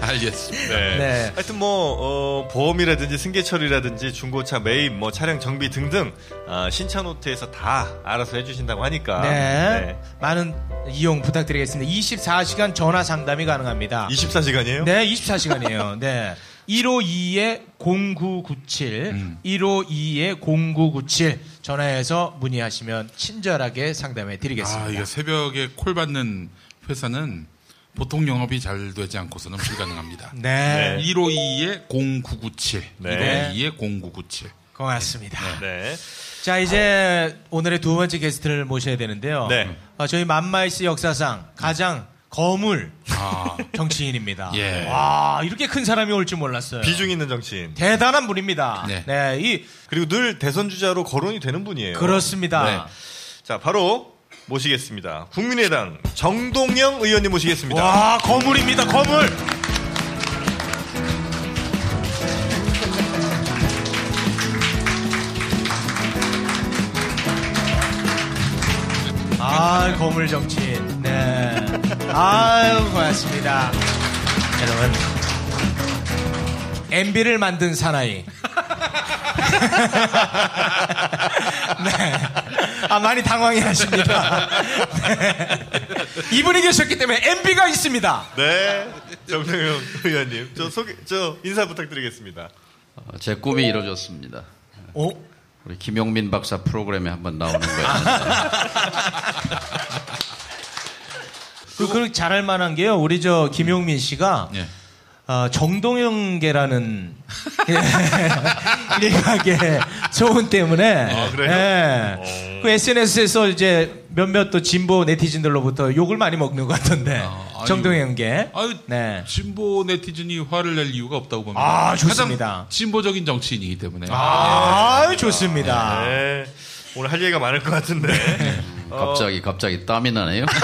알겠습니다. 네. 네. 하여튼 뭐 어, 보험이라든지 승계처리라든지 중고차 매입, 뭐 차량 정비 등등 아, 신차노트에서 다 알아서 해주신다고 하니까 네. 많은 이용 부탁드리겠습니다. 24시간 전화 상담이 가능합니다. 24시간이에요? 네, 24시간이에요. 네. 152에 0997, 152에 0997 전화해서 문의하시면 친절하게 상담해 드리겠습니다. 아, 이거 새벽에 콜 받는 회사는 보통 영업이 잘 되지 않고서는 불가능합니다. 네. 152에 0997. 네. 152에 0997. 고맙습니다. 네. 자, 이제 오늘의 두 번째 게스트를 모셔야 되는데요. 네. 어, 저희 만마이스 역사상 가장 거물 아, 정치인입니다. 예. 와, 이렇게 큰 사람이 올 줄 몰랐어요. 비중 있는 정치인. 대단한 분입니다. 네. 네, 이 그리고 늘 대선 주자로 거론이 되는 분이에요. 그렇습니다. 네. 자, 바로 모시겠습니다. 국민의당 정동영 의원님 모시겠습니다. 와, 거물입니다. 거물. 아, 거물 정치인. 네. 아유, 고맙습니다. 여러분. MB를 만든 사나이. 네. 아, 많이 당황해 하십니다. 네. 이분이 계셨기 때문에 MB가 있습니다. 네. 정동영 의원님. 저 소개, 저 인사 부탁드리겠습니다. 어, 제 꿈이 이루어졌습니다. 오? 우리 김용민 박사 프로그램에 한번 나오는 거예요. 그, 그 잘할 만한 게요. 우리 저 김용민 씨가 예. 어, 정동영계라는 일각의 소문 때문에 아, 그래요? 예. 어. 그 SNS에서 이제 몇몇 또 진보 네티즌들로부터 욕을 많이 먹는 것 같던데 아. 정동영계. 아유, 네. 진보 네티즌이 화를 낼 이유가 없다고 봅니다. 아, 좋습니다. 가장 진보적인 정치인이기 때문에. 아, 좋습니다. 네. 오늘 할 얘기가 많을 것 같은데. 어, 갑자기 갑자기 땀이 나네요.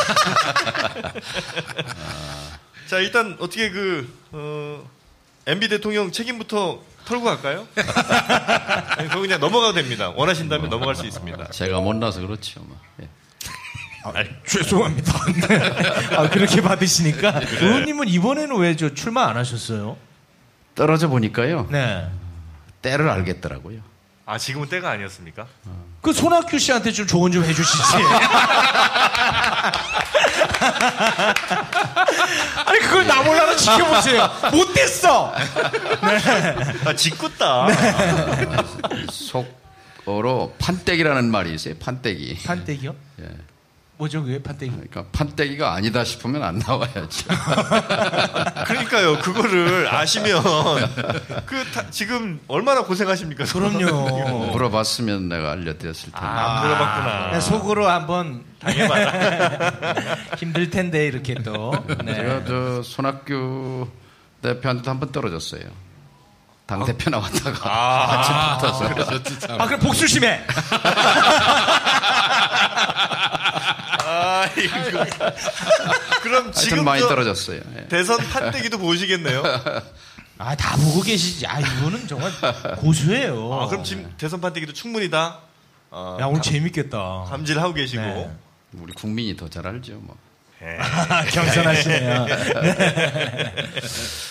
자, 일단 어떻게 그, 어, MB 대통령 책임부터 털고 갈까요? 아니, 그거 그냥 넘어가도 됩니다. 원하신다면 넘어갈 수 있습니다. 제가 못나서 그렇죠. 뭐. 예. 죄송합니다. 네. 아, 그렇게 받으시니까 의원님은 이번에는 왜 저 출마 안 하셨어요? 떨어져 보니까요. 네. 때를 알겠더라고요. 아, 지금은 때가 아니었습니까? 그 손학규 씨한테 좀 조언 좀 해주시지. 아니 그걸 나 몰라도 지켜보세요. 못됐어. 아, 짓궂다. 속어로 판때기라는 말이 있어요. 판때기. 판때기요? 예. 뭐죠 그게 판때기? 그러니까 판때기가 아니다 싶으면 안 나와야죠. 그러니까요. 그거를 아시면 그 다- 지금 얼마나 고생하십니까? 그럼요. 물어봤으면 내가 알려드렸을 텐데. 아, 안 물어봤구나. 네, 속으로 한번 당해봐라. 힘들 텐데 이렇게 또. 네. 제가 저 손학규 대표한테도 한 번 떨어졌어요. 당 대표 나왔다가 아, 같이 붙어서 참. 아 그럼 복수심해. 아, 이거. 그럼 하여튼 지금 많이 저 떨어졌어요. 예. 대선 판때기도 보시겠네요. 아 다 보고 계시지. 아 이거는 정말 고수예요. 아, 그럼 지금 대선 판때기도 충분히 다 어, 야 오늘 재밌겠다. 감지를 하고 계시고. 네. 우리 국민이 더 잘 알죠. 뭐. 예. 겸손하시네요. 네.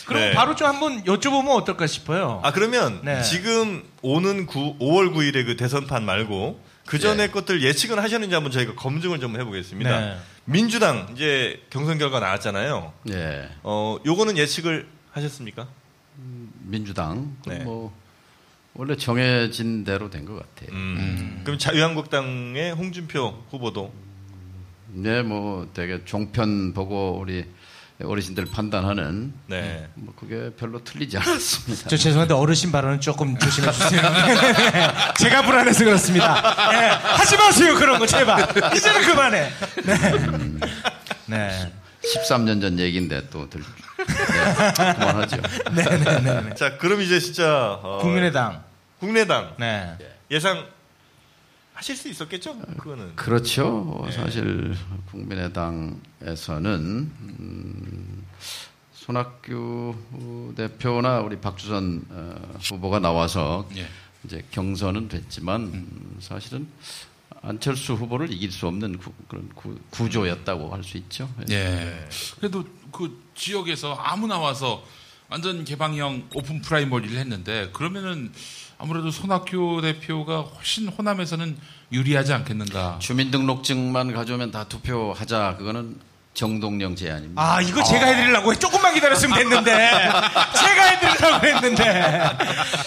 그럼 네. 바로 좀 한번 여쭤보면 어떨까 싶어요. 아 그러면 네. 지금 오는 9, 5월 9일에 그 대선판 말고 그 전에 예. 것들 예측은 하셨는지 한번 저희가 검증을 좀 해보겠습니다. 네. 민주당 이제 경선 결과 나왔잖아요. 예. 어 요거는 예측을 하셨습니까? 민주당 네. 뭐 원래 정해진 대로 된 것 같아요. 음. 그럼 자유한국당의 홍준표 후보도 네, 뭐 되게 종편 보고 우리 어르신들 판단하는 네. 뭐 그게 별로 틀리지 않았습니다. 저 죄송한데 어르신 발언은 조금 조심해 주세요. 제가 불안해서 그렇습니다. 네, 하지 마세요 그런 거 제발. 이제는 그만해. 네. 네. 13년 전 얘기인데 또 들, 네, 그만하죠. 네네네. 자 그럼 이제 진짜 어, 국민의당. 국민의당 네. 예상 하실 수 있었겠죠? 그거는 그렇죠. 사실 국민의당에서는 음, 손학규 대표나 우리 박주선 어, 후보가 나와서 예. 이제 경선은 됐지만 음, 사실은 안철수 후보를 이길 수 없는 구, 그런 구, 조였다고 할 수 있죠. 예. 그래도 그 지역에서 아무나 와서 완전 개방형 오픈 프라이머리를 했는데 그러면은 아무래도 손학규 대표가 훨씬 호남에서는 유리하지 않겠는가. 주민등록증만 가져오면 다 투표하자. 그거는 정동영 제안입니다. 아, 이거 제가 해드리려고 조금만 기다렸으면 됐는데. 제가 해드리려고 했는데.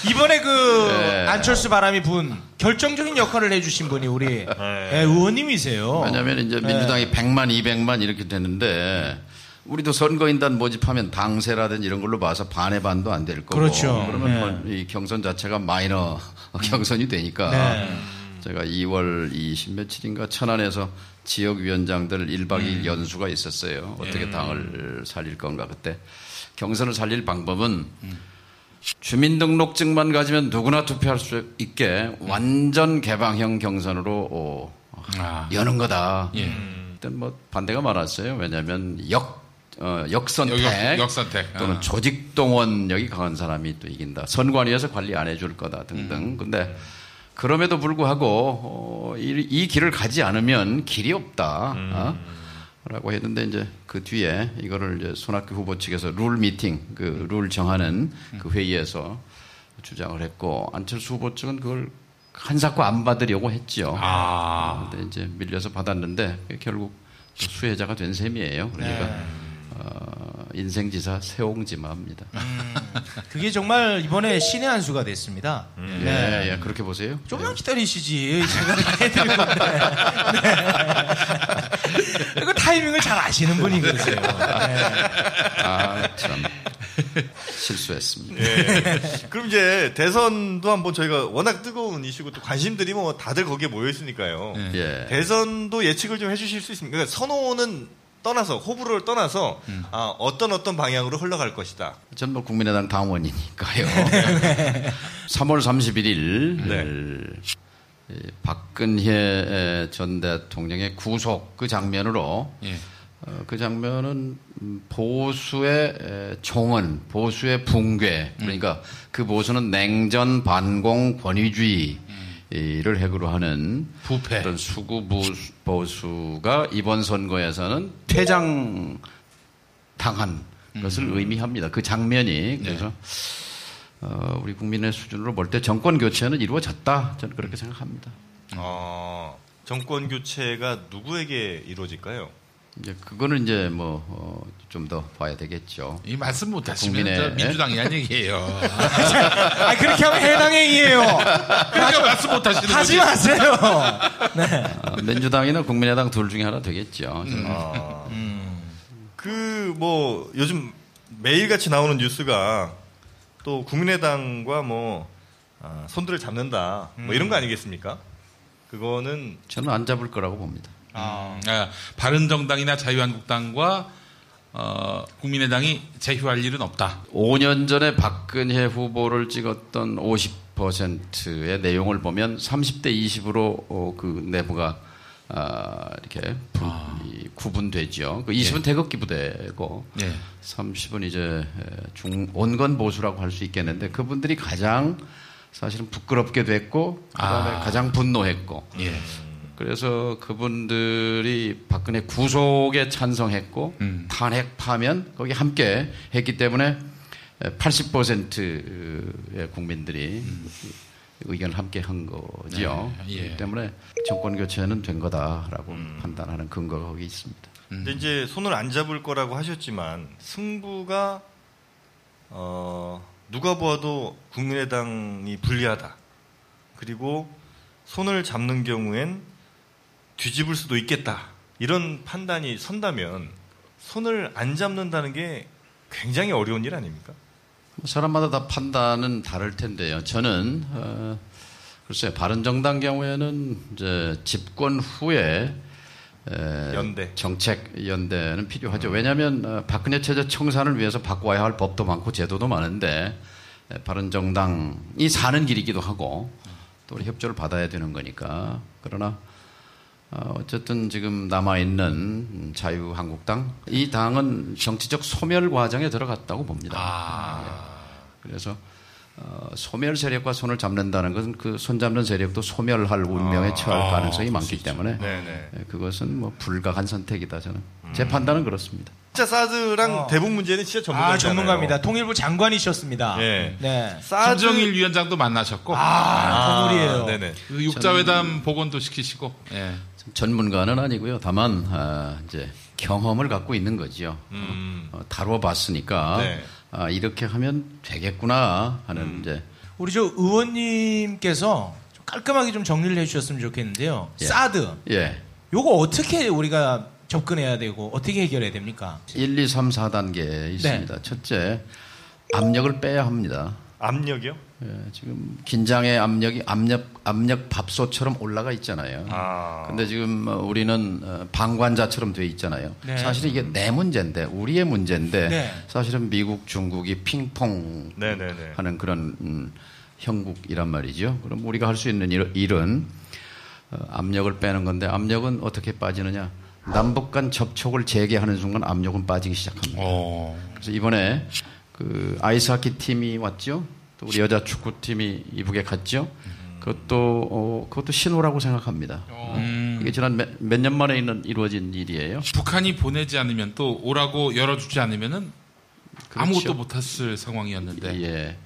이번에 그 네. 안철수 바람이 분 결정적인 역할을 해주신 분이 우리 네, 의원님이세요. 왜냐하면 이제 네. 민주당이 100만, 200만 이렇게 되는데 우리도 선거인단 모집하면 당세라든지 이런 걸로 봐서 반의 반도 안 될 거고. 그렇죠. 그러면 네. 뭐이 경선 자체가 마이너 경선이 되니까 네. 제가 2월 20 며칠인가 천안에서 지역위원장들 1박 2일 연수가 있었어요. 어떻게 음. 당을 살릴 건가 그때. 경선을 살릴 방법은 주민등록증만 가지면 누구나 투표할 수 있게 완전 개방형 경선으로 어, 아. 여는 거다. 예. 일단 뭐 반대가 많았어요. 왜냐하면 역 어, 역선택, 역- 역선택. 또는 아. 조직 동원력이 강한 사람이 또 이긴다. 선관위에서 관리 안 해줄 거다 등등. 음. 근데 그럼에도 불구하고 어, 이, 이 길을 가지 않으면 길이 없다. 음. 어? 라고 했는데 이제 그 뒤에 이거를 이제 손학규 후보 측에서 룰 미팅, 그 룰 정하는 음. 그 회의에서 주장을 했고 안철수 후보 측은 그걸 한사코 안 받으려고 했죠. 아. 근데 이제 밀려서 받았는데 결국 또 수혜자가 된 셈이에요. 그러니까 네. 어, 인생지사 세옹지마입니다. 그게 정말 이번에 신의 한 수가 됐습니다. 네. 예, 예, 그렇게 보세요. 조금만 기다리시지. 제가 다 해드릴 건데. 네. 이거 타이밍을 잘 아시는 분이 그러세요. 네. 아, 참. 실수했습니다. 예. 그럼 이제 대선도 한번 저희가 워낙 뜨거운 이슈고 또 관심들이 뭐 다들 거기에 모여 있으니까요. 예. 대선도 예측을 좀 해주실 수 있습니까? 그러니까 선호는 떠나서 호불호를 떠나서 아, 어떤 어떤 방향으로 흘러갈 것이다. 전뭐 국민의당 당원이니까요. 3월 31일 박근혜 전 대통령의 구속 그 장면으로 예. 어, 그 장면은 음, 보수의 에, 종언, 보수의 붕괴. 그러니까 그 보수는 냉전 반공 권위주의. 를 핵으로 하는 부패. 그런 수구 보수- 보수가 이번 선거에서는 퇴장 당한 것을 의미합니다. 그 장면이 그래서 어, 우리 국민의 수준으로 볼 때 정권 교체는 이루어졌다. 저는 그렇게 생각합니다. 어, 정권 교체가 누구에게 이루어질까요? 이제 그거는 이제 뭐 좀 더 봐야 되겠죠. 이 말씀 못 하시면 저 민주당이 한 얘기예요. 아, 그렇게 하면 해당 행위예요. 그러니까 말씀 못 하시는 하지 거지. 마세요. 어, 민주당이나 국민의당 둘 중에 하나 되겠죠. 저는. 아, 그뭐 요즘 매일같이 나오는 뉴스가 또 국민의당과 뭐 아, 손들을 잡는다 뭐 이런 거 아니겠습니까? 그거는 저는 안 잡을 거라고 봅니다. 아, 바른정당이나 자유한국당과 어, 국민의당이 제휴할 일은 없다. 5년 전에 박근혜 후보를 찍었던 50%의 내용을 보면 30대 20으로 어, 그 내부가 아, 이렇게 부- 이 구분되죠. 그 20은 태극기 부대고 예. 30은 이제 중 온건 보수라고 할 수 있겠는데 그분들이 가장 사실은 부끄럽게 됐고 그다음에 아. 가장 분노했고 예. 그래서 그분들이 박근혜 구속에 찬성했고 음. 탄핵 파면 거기 함께 했기 때문에 80%의 국민들이 의견을 함께 한 거지요. 네, 예. 그렇기 때문에 정권 교체는 된 거다라고 판단하는 근거가 거기 있습니다. 근데 이제 손을 안 잡을 거라고 하셨지만 승부가 어, 누가 보아도 국민의당이 불리하다. 그리고 손을 잡는 경우엔 뒤집을 수도 있겠다. 이런 판단이 선다면 손을 안 잡는다는 게 굉장히 어려운 일 아닙니까? 뭐 사람마다 다 판단은 다를 텐데요. 저는 어, 글쎄요 바른 정당 경우에는 이제 집권 후에 에, 연대. 정책 연대는 필요하죠. 왜냐하면 어, 박근혜 체제 청산을 위해서 바꿔야 할 법도 많고 제도도 많은데 에, 바른 정당이 사는 길이기도 하고 또 우리 협조를 받아야 되는 거니까 그러나 어, 어쨌든 지금 남아있는 자유한국당 이 당은 정치적 소멸 과정에 들어갔다고 봅니다. 아. 그래서 어, 소멸 세력과 손을 잡는다는 것은 그 손잡는 세력도 소멸할 운명에 처할 아, 가능성이 수 많기 있죠. 때문에 네네. 예, 그것은 뭐 불가한 선택이다 저는 제 판단은 그렇습니다. 진짜 사드랑 어. 대북 문제는 진짜 전문가잖아요. 아, 전문가입니다. 통일부 장관이셨습니다. 예. 네. 사드 김정일 위원장도 만나셨고 아, 건물이에요. 네네. 그 육자회담 복원도 시키시고 예. 전문가는 아니고요. 다만 아, 이제 경험을 갖고 있는 거지요. 음. 어, 다뤄봤으니까 네. 아, 이렇게 하면 되겠구나 하는 음. 이제 우리 저 의원님께서 좀 깔끔하게 좀 정리를 해주셨으면 좋겠는데요. 예. 사드. 예. 요거 어떻게 우리가 접근해야 되고 어떻게 해결해야 됩니까? 1, 2, 3, 4단계 네. 있습니다. 첫째 압력을 빼야 합니다. 압력이요? 예, 지금 긴장의 압력이 압력 압력 밥솥처럼 올라가 있잖아요. 아. 근데 지금 어, 우리는 어, 방관자처럼 돼 있잖아요. 네. 사실 이게 내 문제인데 우리의 문제인데 네. 사실은 미국, 중국이 핑퐁 네네네. 하는 그런 음, 형국이란 말이죠. 그럼 우리가 할 수 있는 일, 일은 어, 압력을 빼는 건데 압력은 어떻게 빠지느냐? 남북 간 접촉을 재개하는 순간 압력은 빠지기 시작합니다. 어. 그래서 이번에 그 아이스하키 팀이 왔죠. 또 우리 여자 축구팀이 이북에 갔죠. 그것도 어, 그것도 신호라고 생각합니다. 음. 이게 지난 몇 년 만에 있는 이루어진 일이에요. 북한이 보내지 않으면 또 오라고 열어주지 않으면은 그렇죠. 아무것도 못했을 상황이었는데 예.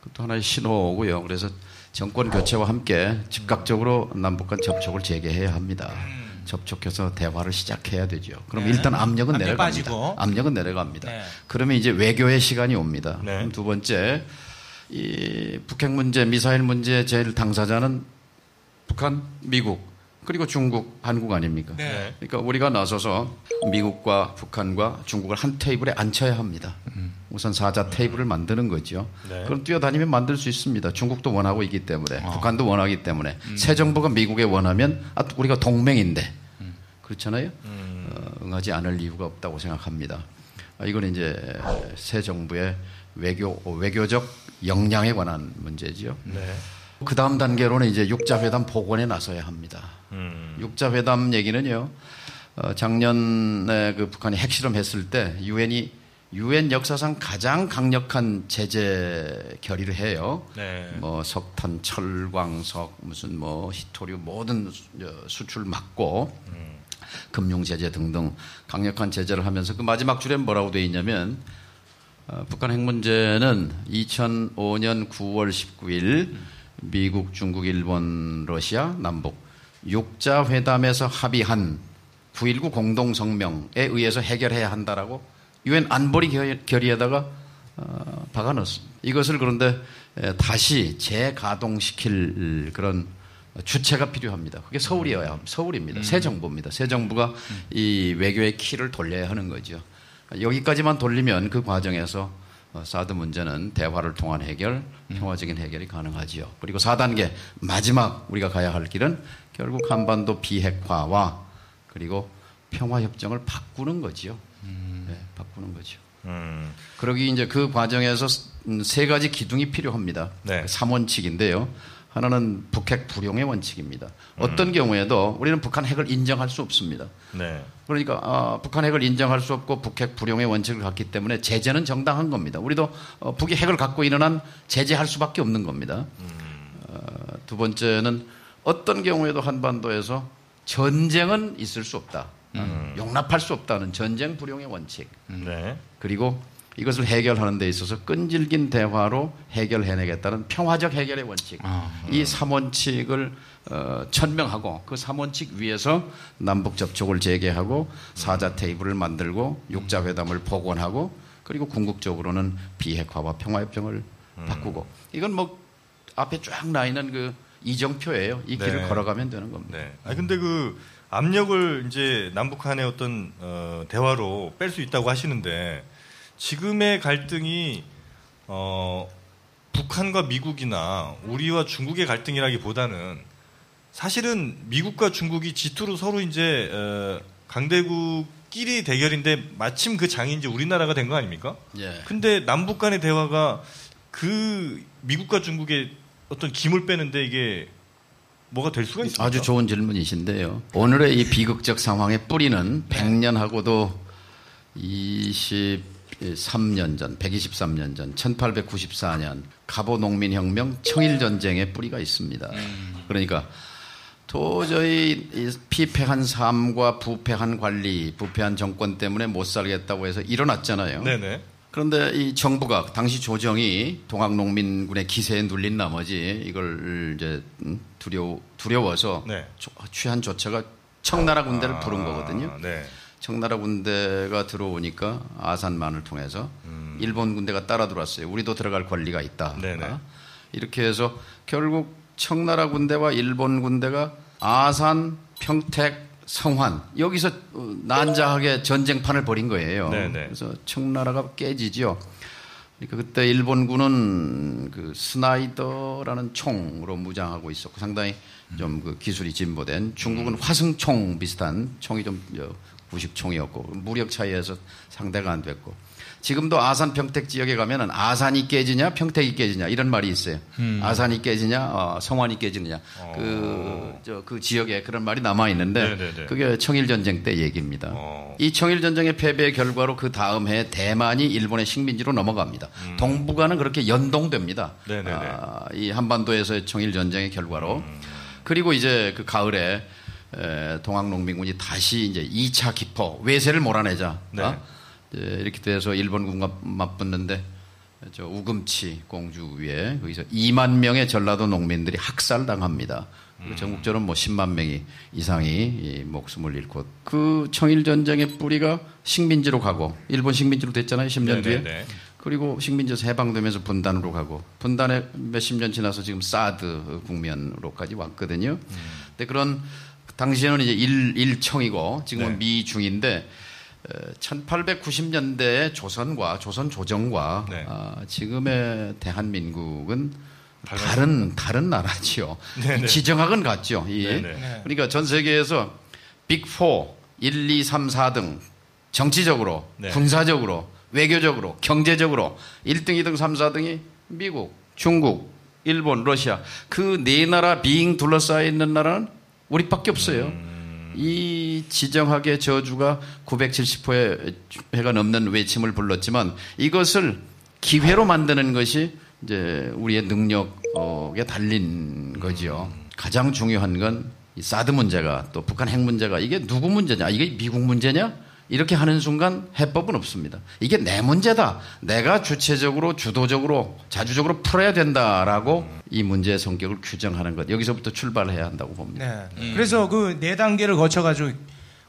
그것도 하나의 신호고요. 그래서 정권 교체와 함께 즉각적으로 남북 간 접촉을 재개해야 합니다. 접촉해서 대화를 시작해야 되죠. 그럼 네. 일단 압력은 압력 내려갑니다. 빠지고. 압력은 내려갑니다. 네. 그러면 이제 외교의 시간이 옵니다. 네. 그럼 두 번째 이 북핵 문제, 미사일 문제 제일 당사자는 북한, 미국 그리고 중국, 한국 아닙니까? 네. 그러니까 우리가 나서서 미국과 북한과 중국을 한 테이블에 앉혀야 합니다. 우선 사자 테이블을 만드는 거죠. 네. 그럼 뛰어다니면 만들 수 있습니다. 중국도 원하고 있기 때문에, 북한도 원하기 때문에, 새 정부가 미국에 원하면 아, 우리가 동맹인데 그렇잖아요. 어, 응하지 않을 이유가 없다고 생각합니다. 아, 이건 이제 새 정부의 외교 외교적 역량에 관한 문제지요. 네. 그 다음 단계로는 이제 육자회담 복원에 나서야 합니다. 음. 육자회담 얘기는요, 어, 작년에 그 북한이 핵실험했을 때 유엔이 유엔 역사상 가장 강력한 제재 결의를 해요. 네. 뭐 석탄, 철광석, 무슨 뭐 히토류 모든 수- 어, 수출 막고 금융 제재 등등 강력한 제재를 하면서 그 마지막 줄에 뭐라고 돼 있냐면 어, 북한 핵 문제는 2005년 9월 19일 미국, 중국, 일본, 러시아, 남북 육자 회담에서 합의한 9.19 공동 성명에 의해서 해결해야 한다라고 유엔 안보리 결- 결의에다가 어, 박아 넣었습니다. 이것을 그런데 에, 다시 재가동시킬 그런 주체가 필요합니다. 그게 서울이어야 합니다. 서울입니다. 새 정부입니다. 새 정부가 이 외교의 키를 돌려야 하는 거죠. 여기까지만 돌리면 그 과정에서 어, 사드 문제는 대화를 통한 해결, 평화적인 해결이 가능하지요. 그리고 4단계 마지막 우리가 가야 할 길은 결국 한반도 비핵화와 그리고 평화 협정을 바꾸는 거지요. 네, 바꾸는 거죠. 음. 그러기 이제 그 과정에서 음, 세 가지 기둥이 필요합니다. 네. 3원칙인데요. 하나는 북핵 불용의 원칙입니다. 어떤 경우에도 우리는 북한 핵을 인정할 수 없습니다. 네. 그러니까 아, 북한 핵을 인정할 수 없고 북핵 불용의 원칙을 갖기 때문에 제재는 정당한 겁니다. 우리도 어, 북이 핵을 갖고 있는 한 제재할 수밖에 없는 겁니다. 어, 두 번째는 어떤 경우에도 한반도에서 전쟁은 있을 수 없다. 용납할 수 없다는 전쟁 불용의 원칙. 네. 그리고 이것을 해결하는 데 있어서 끈질긴 대화로 해결해내겠다는 평화적 해결의 원칙. 아, 이 3원칙을 어, 천명하고 그 3원칙 위에서 남북 접촉을 재개하고 사자 테이블을 만들고 육자 회담을 복원하고 그리고 궁극적으로는 비핵화와 평화협정을 바꾸고 이건 뭐 앞에 쫙 나 있는 그 이정표예요. 이 길을 네. 걸어가면 되는 겁니다. 네. 아 근데 그 압력을 이제 남북 한의 어떤 어, 대화로 뺄 수 있다고 하시는데 지금의 갈등이 어, 북한과 미국이나 우리와 중국의 갈등이라기보다는 사실은 미국과 중국이 G2로 서로 이제 어, 강대국끼리 대결인데 마침 그 장이 이제 우리나라가 된 거 아닙니까? 예. 근데 남북 간의 대화가 그 미국과 중국의 어떤 김을 빼는데 이게 뭐가 될 수가 있습니까? 아주 좋은 질문이신데요. 오늘의 이 비극적 상황의 뿌리는 100년하고도 20, 123년 전, 123년 전, 1894년 갑오 농민혁명 청일전쟁의 뿌리가 있습니다. 그러니까 도저히 이 피폐한 삶과 부패한 관리, 부패한 정권 때문에 못 살겠다고 해서 일어났잖아요. 네네. 그런데 이 정부가 당시 조정이 동학농민군의 기세에 눌린 나머지 이걸 이제 음, 두려워 두려워서 네. 조- 취한 조처가 청나라 군대를 부른 거거든요. 아, 네. 청나라 군대가 들어오니까 아산만을 통해서 일본 군대가 따라 들어왔어요. 우리도 들어갈 권리가 있다. 음. 네네. 아, 이렇게 해서 결국 청나라 군대와 일본 군대가 아산, 평택, 성환 여기서 어, 난자하게 전쟁판을 벌인 거예요. 네네. 그래서 청나라가 깨지죠. 그러니까 그때 일본군은 그 스나이더라는 총으로 무장하고 있었고 상당히 좀 그 기술이 진보된 중국은 화승총 비슷한 총이 좀 저, 구식총이었고 무력 차이에서 상대가 안 됐고 지금도 아산 평택 지역에 가면은 아산이 깨지냐 평택이 깨지냐 이런 말이 있어요. 아산이 깨지냐 어, 성환이 깨지느냐 그저그 지역에 그런 말이 남아 있는데 네네네. 그게 청일 전쟁 때 얘기입니다. 어. 이 청일 전쟁의 패배의 결과로 그 다음 해 대만이 일본의 식민지로 넘어갑니다. 동북아는 그렇게 연동됩니다. 음. 네네네. 아, 이 한반도에서의 청일 전쟁의 결과로 그리고 이제 그 가을에 에, 동학농민군이 다시 이제 2차 기포 외세를 몰아내자. 네. 어? 이렇게 돼서 일본군과 맞붙는데 저 우금치 공주 위에 거기서 2만 명의 전라도 농민들이 학살당합니다. 그리고 전국적으로 뭐 10만 명이 이상이 이 목숨을 잃고 그 청일 전쟁의 뿌리가 식민지로 가고 일본 식민지로 됐잖아요. 10년 뒤에. 네네네. 그리고 식민지에서 해방되면서 분단으로 가고 분단에 몇십 년 지나서 지금 사드 국면으로까지 왔거든요. 근데 그런 당시에는 이제 일, 일청이고 지금은 네. 미중인데 1890년대 조선과 조선 조정과 네. 아, 지금의 대한민국은 다른 다른 나라지요. 네네. 이 지정학은 같죠. 이. 네네. 그러니까 전 세계에서 빅4 1, 2, 3, 4등 정치적으로, 네. 군사적으로, 외교적으로, 경제적으로 1등, 2등, 3, 4등이 미국, 중국, 일본, 러시아 그 네 나라 빙 둘러싸여 있는 나라는 우리밖에 없어요. 이 지정학의 저주가 970회가 넘는 외침을 불렀지만 이것을 기회로 만드는 것이 이제 우리의 능력에 달린 거지요. 가장 중요한 건 이 사드 문제가 또 북한 핵 문제가 이게 누구 문제냐? 이게 미국 문제냐? 이렇게 하는 순간 해법은 없습니다. 이게 내 문제다. 내가 주체적으로 주도적으로 자주적으로 풀어야 된다라고 이 문제의 성격을 규정하는 것. 여기서부터 출발해야 한다고 봅니다. 네. 그래서 그 네 단계를 거쳐가지고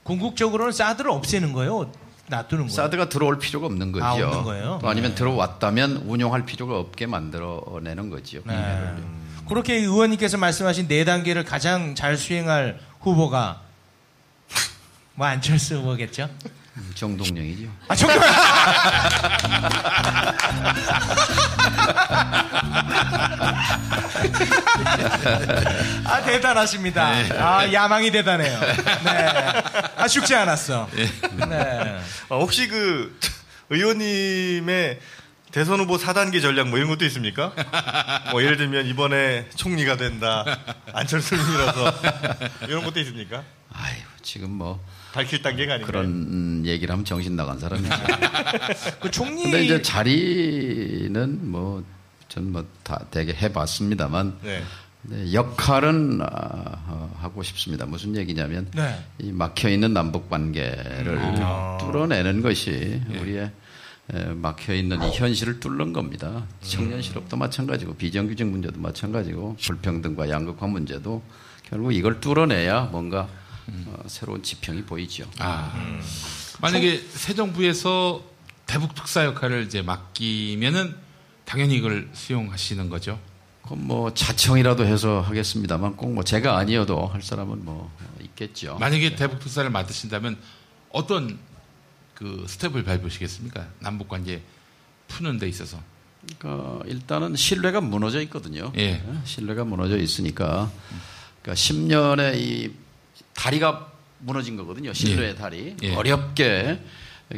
궁극적으로는 사드를 없애는 거예요. 놔두는 거예요. 사드가 들어올 필요가 없는 거죠. 아, 없는 거예요? 또 아니면 네. 들어왔다면 운용할 필요가 없게 만들어내는 거지요. 네. 그렇게 의원님께서 말씀하신 네 단계를 가장 잘 수행할 후보가 뭐 안철수 후보겠죠? 음, 정동영이죠. 아 정말. 아 대단하십니다. 아 야망이 대단해요. 네. 아 죽지 않았어. 네. 아, 혹시 그 의원님의 대선 후보 4단계 전략 뭐 이런 것도 있습니까? 뭐 예를 들면 이번에 총리가 된다. 안철수를 밀어서 이런 것도 있습니까? 아유, 지금 뭐 밝힐 단계가 아닌가요? 그런 음, 얘기를 하면 정신 나간 사람이죠. 그 총리 근데 이제 자리는 뭐 전 뭐 다 되게 해봤습니다만 네. 네, 역할은 아, 어, 하고 싶습니다. 무슨 얘기냐면 네. 이 막혀 있는 남북 관계를 아. 뚫어내는 것이 우리의 에, 막혀 있는 이 현실을 뚫는 겁니다. 청년 실업도 마찬가지고 비정규직 문제도 마찬가지고 불평등과 양극화 문제도 결국 이걸 뚫어내야 뭔가 어, 새로운 지평이 보이죠. 아, 만약에 새 정부에서 대북 특사 역할을 이제 맡기면은 당연히 이걸 수용하시는 거죠. 그건 뭐 자청이라도 해서 하겠습니다만 꼭 뭐 제가 아니어도 할 사람은 뭐 있겠죠. 만약에 대북 특사를 맡으신다면 어떤 그 스텝을 밟으시겠습니까? 남북 관계 푸는 데 있어서. 그러니까 일단은 신뢰가 무너져 있거든요. 예. 신뢰가 무너져 있으니까 그러니까 10년의 이 다리가 무너진 거거든요. 신뢰의 예. 다리. 예. 어렵게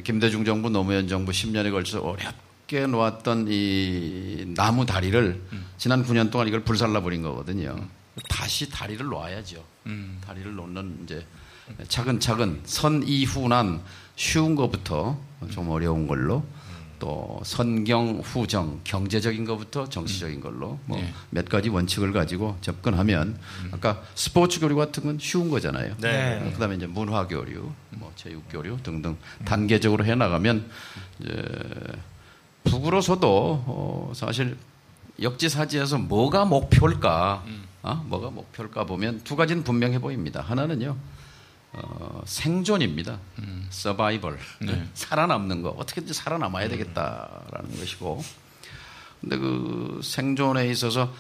김대중 정부 노무현 정부 10년에 걸쳐서 어렵게 놓았던 이 나무 다리를 음. 지난 9년 동안 이걸 불살라 버린 거거든요. 다시 다리를 놓아야죠. 음. 다리를 놓는 이제 차근차근 선 이후난 쉬운 것부터 좀 어려운 걸로 또 선경, 후정, 경제적인 것부터 정치적인 걸로 뭐 네. 몇 가지 원칙을 가지고 접근하면 아까 스포츠 교류 같은 건 쉬운 거잖아요. 네. 어, 그다음에 이제 문화 교류, 뭐 체육 교류 등등 단계적으로 해 나가면 이제 북으로서도 어, 사실 역지사지에서 뭐가 목표일까, 어? 뭐가 목표일까 보면 두 가지는 분명해 보입니다. 하나는요, 어, 생존입니다. 서바이벌. 네. 살아남는 거. 어떻게든지 살아남아야 되겠다라는 것이고. 근데 그 생존에 있어서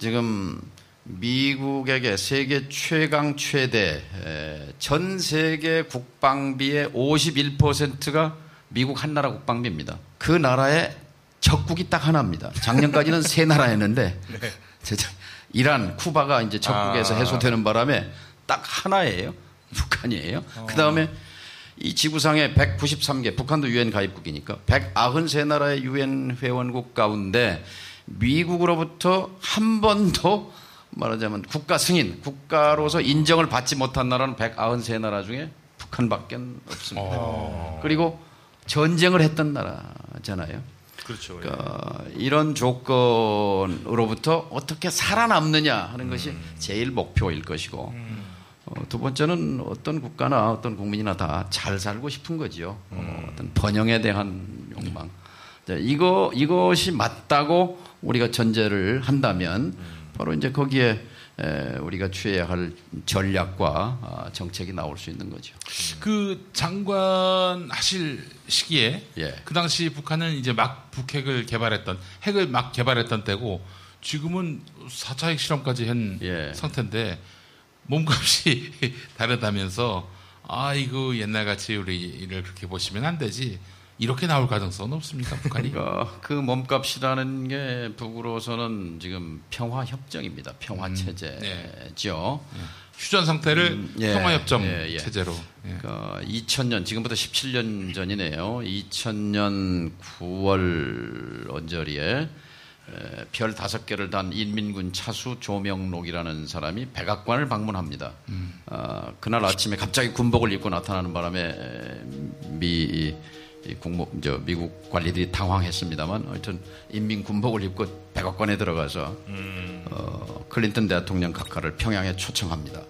지금 미국에게 세계 최강 최대 에, 전 세계 국방비의 51%가 미국 한 나라 국방비입니다. 그 나라의 적국이 딱 하나입니다. 작년까지는 세 나라였는데 진짜 이란, 쿠바가 이제 적국에서 아. 해소되는 바람에 딱 하나예요. 북한이에요. 그 다음에 이 지구상에 193개, 북한도 유엔 가입국이니까 193나라의 유엔 회원국 가운데 미국으로부터 한 번도 말하자면 국가 승인, 국가로서 인정을 받지 못한 나라는 193나라 중에 북한밖에 없습니다. 그리고 전쟁을 했던 나라잖아요. 그렇죠. 그러니까 이런 조건으로부터 어떻게 살아남느냐 하는 것이 제일 목표일 것이고 어, 두 번째는 어떤 국가나 어떤 국민이나 다 잘 살고 싶은 거지요. 어, 어떤 번영에 대한 욕망. 자, 이거 이것이 맞다고 우리가 전제를 한다면 바로 이제 거기에 에, 우리가 취해야 할 전략과 아, 정책이 나올 수 있는 거죠. 그 장관 하실 시기에 예. 그 당시 북한은 이제 막 북핵을 개발했던 핵을 막 개발했던 때고 지금은 4차 핵 실험까지 한 예. 상태인데 몸값이 다르다면서 아 이거 옛날같이 우리를 그렇게 보시면 안 되지 이렇게 나올 가능성은 없습니까 북한이? 그러니까 그 몸값이라는 게 북으로서는 지금 평화 협정입니다. 평화 체제죠. 휴전 상태를 음, 예, 평화 협정 예, 예. 체제로. 예. 그러니까 2000년 지금부터 17년 전이네요. 2000년 9월 언저리에 에, 별 다섯 개를 단 인민군 차수 조명록이라는 사람이 백악관을 방문합니다. 아, 그날 아침에 갑자기 군복을 입고 나타나는 바람에 에, 미 국무 저 미국 관리들이 당황했습니다만 하여튼 인민 군복을 입고 백악관에 들어가서 어, 클린턴 대통령 각하를 평양에 초청합니다.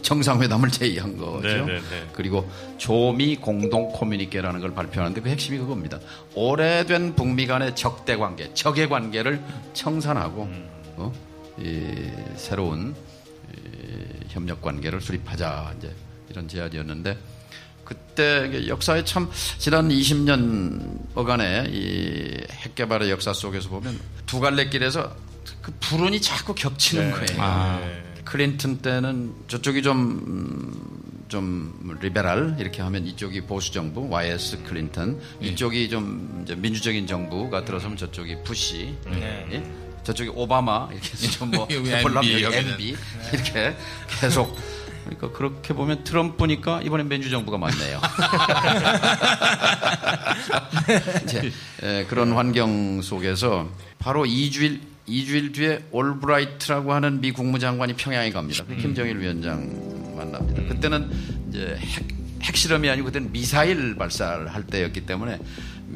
정상회담을 제의한 거죠. 네, 네, 네. 그리고 조미 공동 커뮤니케라는 걸 발표하는데 그 핵심이 그겁니다. 오래된 북미 간의 적대 관계, 적의 관계를 청산하고 어? 이 새로운 이 협력 관계를 수립하자 이제 이런 제안이었는데 그때 역사에 참 지난 20년 어간의 이 핵개발의 역사 속에서 보면 두 갈래 길에서 그 불운이 자꾸 겹치는 네. 거예요. 아. 클린턴 때는 저쪽이 좀, 음, 좀 liberal 이렇게 하면 이쪽이 보수 정부 YS 클린턴. 이쪽이 좀 이제 민주적인 정부가 들어서면 저쪽이 부시. 예? 저쪽이 오바마 이렇게 해서 좀뭐 해보려면 MB, 이렇게 계속. 그러니까 그렇게 보면 트럼프니까 이번엔 민주정부가 맞네요. 이제 에, 그런 환경 속에서 바로 2주일 2주일 뒤에 올브라이트라고 하는 미 국무장관이 평양에 갑니다. 그 김정일 위원장 만납니다. 그때는 이제 핵, 핵실험이 아니고 그때는 미사일 발사를 할 때였기 때문에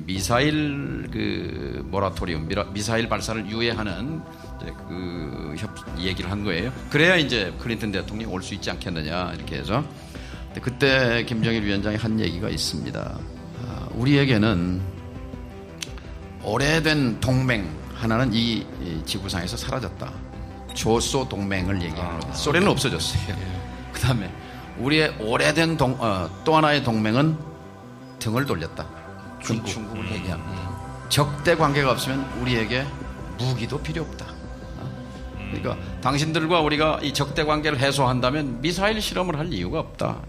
미사일 그 모라토리움 미사일 발사를 유예하는 그 협, 얘기를 한 거예요. 그래야 이제 클린턴 대통령이 올 수 있지 않겠느냐 이렇게 해서 그때 김정일 위원장이 한 얘기가 있습니다. 아, 우리에게는 오래된 동맹 하나는 이, 이 지구상에서 사라졌다. 조소 동맹을 얘기하는 겁니다. 소련은 없어졌어요. 그 다음에 우리의 오래된 동, 어, 또 하나의 동맹은 등을 돌렸다. 중국. 중국을 얘기합니다. 적대 관계가 없으면 우리에게 무기도 필요 없다. 어? 그러니까 당신들과 우리가 이 적대 관계를 해소한다면 미사일 실험을 할 이유가 없다.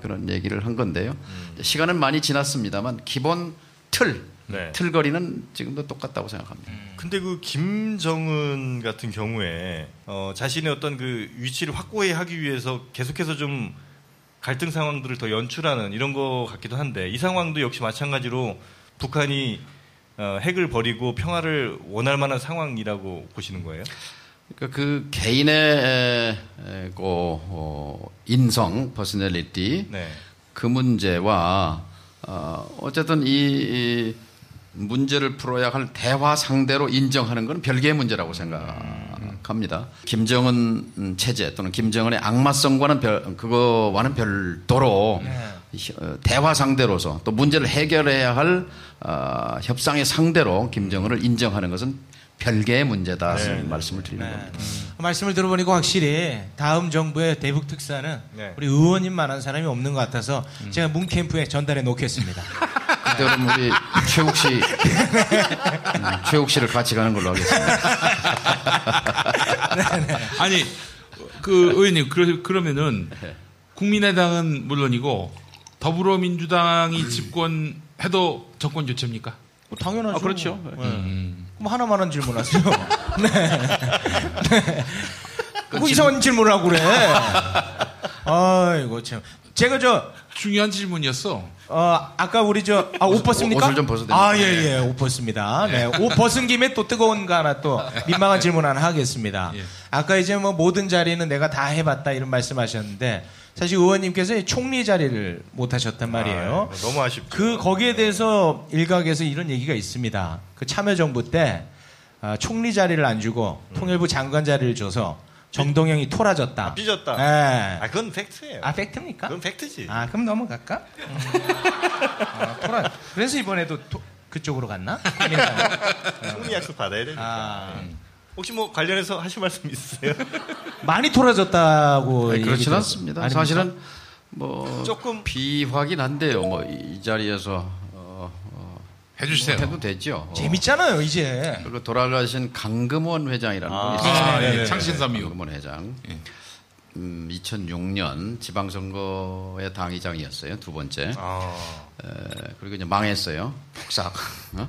그런 얘기를 한 건데요. 시간은 많이 지났습니다만 기본 틀, 네. 틀거리는 지금도 똑같다고 생각합니다. 근데 그 김정은 같은 경우에 어, 자신의 어떤 그 위치를 확고히 하기 위해서 계속해서 좀 갈등 상황들을 더 연출하는 이런 것 같기도 한데 이 상황도 역시 마찬가지로 북한이 어, 핵을 버리고 평화를 원할 만한 상황이라고 보시는 거예요? 그러니까 그 개인의 그, 어, 인성, personality 네. 그 문제와 어, 어쨌든 이, 이 문제를 풀어야 할 대화 상대로 인정하는 건 별개의 문제라고 생각합니다. 김정은 체제 또는 김정은의 악마성과는 별, 그거와는 별도로 어, 대화 상대로서 또 문제를 해결해야 할 어, 협상의 상대로 김정은을 인정하는 것은 별개의 문제다 말씀을 드리는 겁니다. 말씀을 들어보니까 확실히 다음 정부의 대북 특사는 네. 우리 의원님만한 사람이 없는 것 같아서 제가 문 캠프에 전달해 놓겠습니다. 그때 그럼 우리 최욱 씨, 음, 최욱 씨를 같이 가는 걸로 하겠습니다. 아니 그 의원님 그러, 그러면은 국민의당은 물론이고 더불어민주당이 집권해도 정권 교체입니까? 뭐 당연하죠. 아, 그렇죠. 네. 음. 그럼 하나만 한 질문하세요. 네. 네. 뭐 이상한 질문을 하고 그래. 아이고 참. 제가 저 중요한 질문이었어. 어, 아까 우리 저, 아, 옷 벗습니까? 옷을 좀 벗어도? 아, 예, 예, 옷 벗습니다. 네. 옷 벗은 김에 또 뜨거운 거 하나 또 민망한 질문 하나 하겠습니다. 예. 아까 이제 뭐 모든 자리는 내가 다 해봤다 이런 말씀 하셨는데 사실 의원님께서 이 총리 자리를 못 하셨단 말이에요. 아, 너무 아쉽죠. 그, 거기에 대해서 일각에서 이런 얘기가 있습니다. 그 참여정부 때 아, 총리 자리를 안 주고 통일부 장관 자리를 줘서 정동영이 토라졌다. 아, 삐졌다. 예. 아, 그건 팩트예요. 아, 팩트입니까? 그건 팩트지. 아, 그럼 넘어갈까? 음. 아, 토라. 그래서 이번에도 토- 그쪽으로 갔나? 국민의당. 총리 약속 받아야 되니까. 아, 혹시 뭐 관련해서 하실 말씀 있으세요? 많이 토라졌다고. 아니, 얘기 그렇진 않습니다. 아닙니까? 사실은 뭐 조금- 비확인한데요. 뭐 이 자리에서 해주세요. 뭐 해도 되죠. 어. 재밌잖아요, 이제. 그리고 돌아가신 강금원 회장이라는 아, 분이 있었어요. 아, 예, 네네. 창신삼이요. 강금원 회장. 예. 음, 2006년 지방선거의 당의장이었어요. 두 번째. 아, 에, 그리고 이제 망했어요. 폭삭. 어?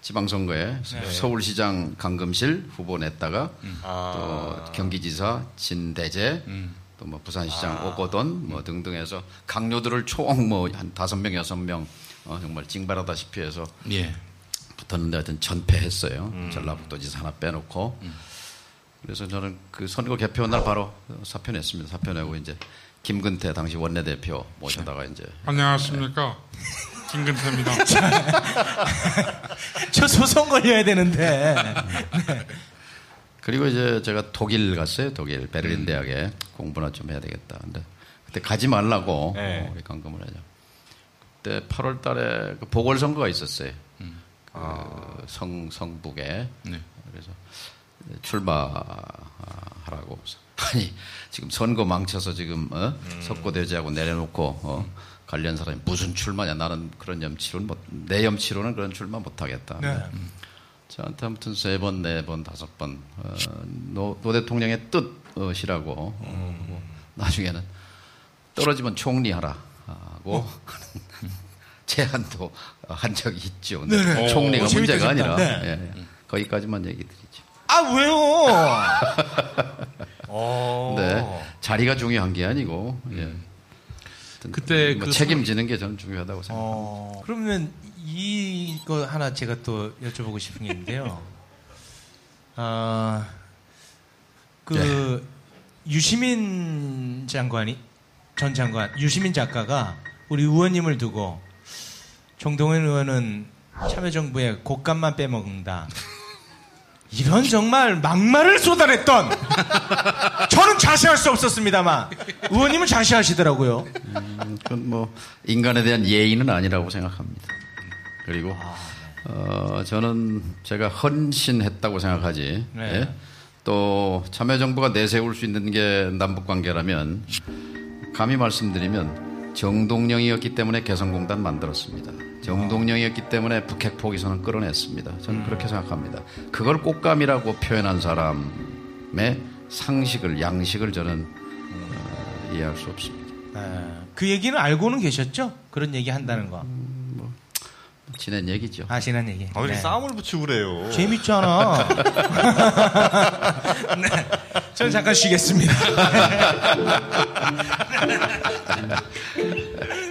지방선거에 서울시장 강금실 후보 냈다가 아. 또 경기지사 진대재 또뭐 부산시장 오거돈 뭐 등등 해서 강요들을 총 뭐 한 다섯 명 여섯 명 어, 정말 징발하다시피 해서 예. 붙었는데 하여튼 전패했어요. 전라북도지사 하나 빼놓고. 그래서 저는 그 선거 개표 날 바로 사표 냈습니다. 사표 내고 이제 김근태 당시 원내대표 모셔다가 이제 안녕하십니까. 김근태입니다. 저 소송 걸려야 되는데. 그리고 이제 제가 독일 갔어요. 독일 베를린 대학에 공부나 좀 해야 되겠다. 근데 그때 가지 말라고 네. 어, 우리 강금을 하죠. 그때 8월 달에 그 보궐선거가 있었어요. 그 성, 성북에. 네. 그래서 출마하라고. 아니, 지금 선거 망쳐서 지금, 어? 석고대제하고 내려놓고, 어? 관련 사람이 무슨 출마냐. 나는 그런 염치로는 못, 내 염치로는 그런 출마 못하겠다. 네. 저한테 아무튼 세 번, 네 번, 다섯 번, 어, 노, 노 대통령의 뜻이라고, 어, 뭐 나중에는 떨어지면 총리하라 하고 제안도 한 적이 있죠. 네네. 총리가 오, 재밌다, 문제가. 아니라 네. 예, 예. 거기까지만 얘기 드리죠. 아, 왜요? 어. 근데 자리가 중요한 게 아니고 예. 그때 뭐 그 책임지는 게 저는 중요하다고 생각합니다. 어, 그러면 이거 하나 제가 또 여쭤보고 싶은 게 있는데요. 아, 그 유시민 장관이 전 장관 유시민 작가가 우리 의원님을 두고 정동현 의원은 참여정부의 곶감만 빼먹는다. 이런 정말 막말을 쏟아냈던 저는 자세할 수 없었습니다만 의원님은 자세하시더라고요. 그건 뭐 인간에 대한 예의는 아니라고 생각합니다. 그리고 어, 저는 제가 헌신했다고 생각하지. 네. 예? 또 참여정부가 내세울 수 있는 게 남북관계라면 감히 말씀드리면 정동영이었기 때문에 개성공단 만들었습니다. 정동영이었기 때문에 북핵 포기선언 끌어냈습니다. 저는 그렇게 생각합니다. 그걸 꽃감이라고 표현한 사람의 상식을 양식을 저는 어, 이해할 수 없습니다. 아, 그 얘기는 알고는 계셨죠? 그런 얘기 한다는 거. 지낸 얘기죠. 아시는 얘기. 아, 왜 네. 싸움을 붙이고 그래요? 재밌잖아. 네. 저는 잠깐 쉬겠습니다.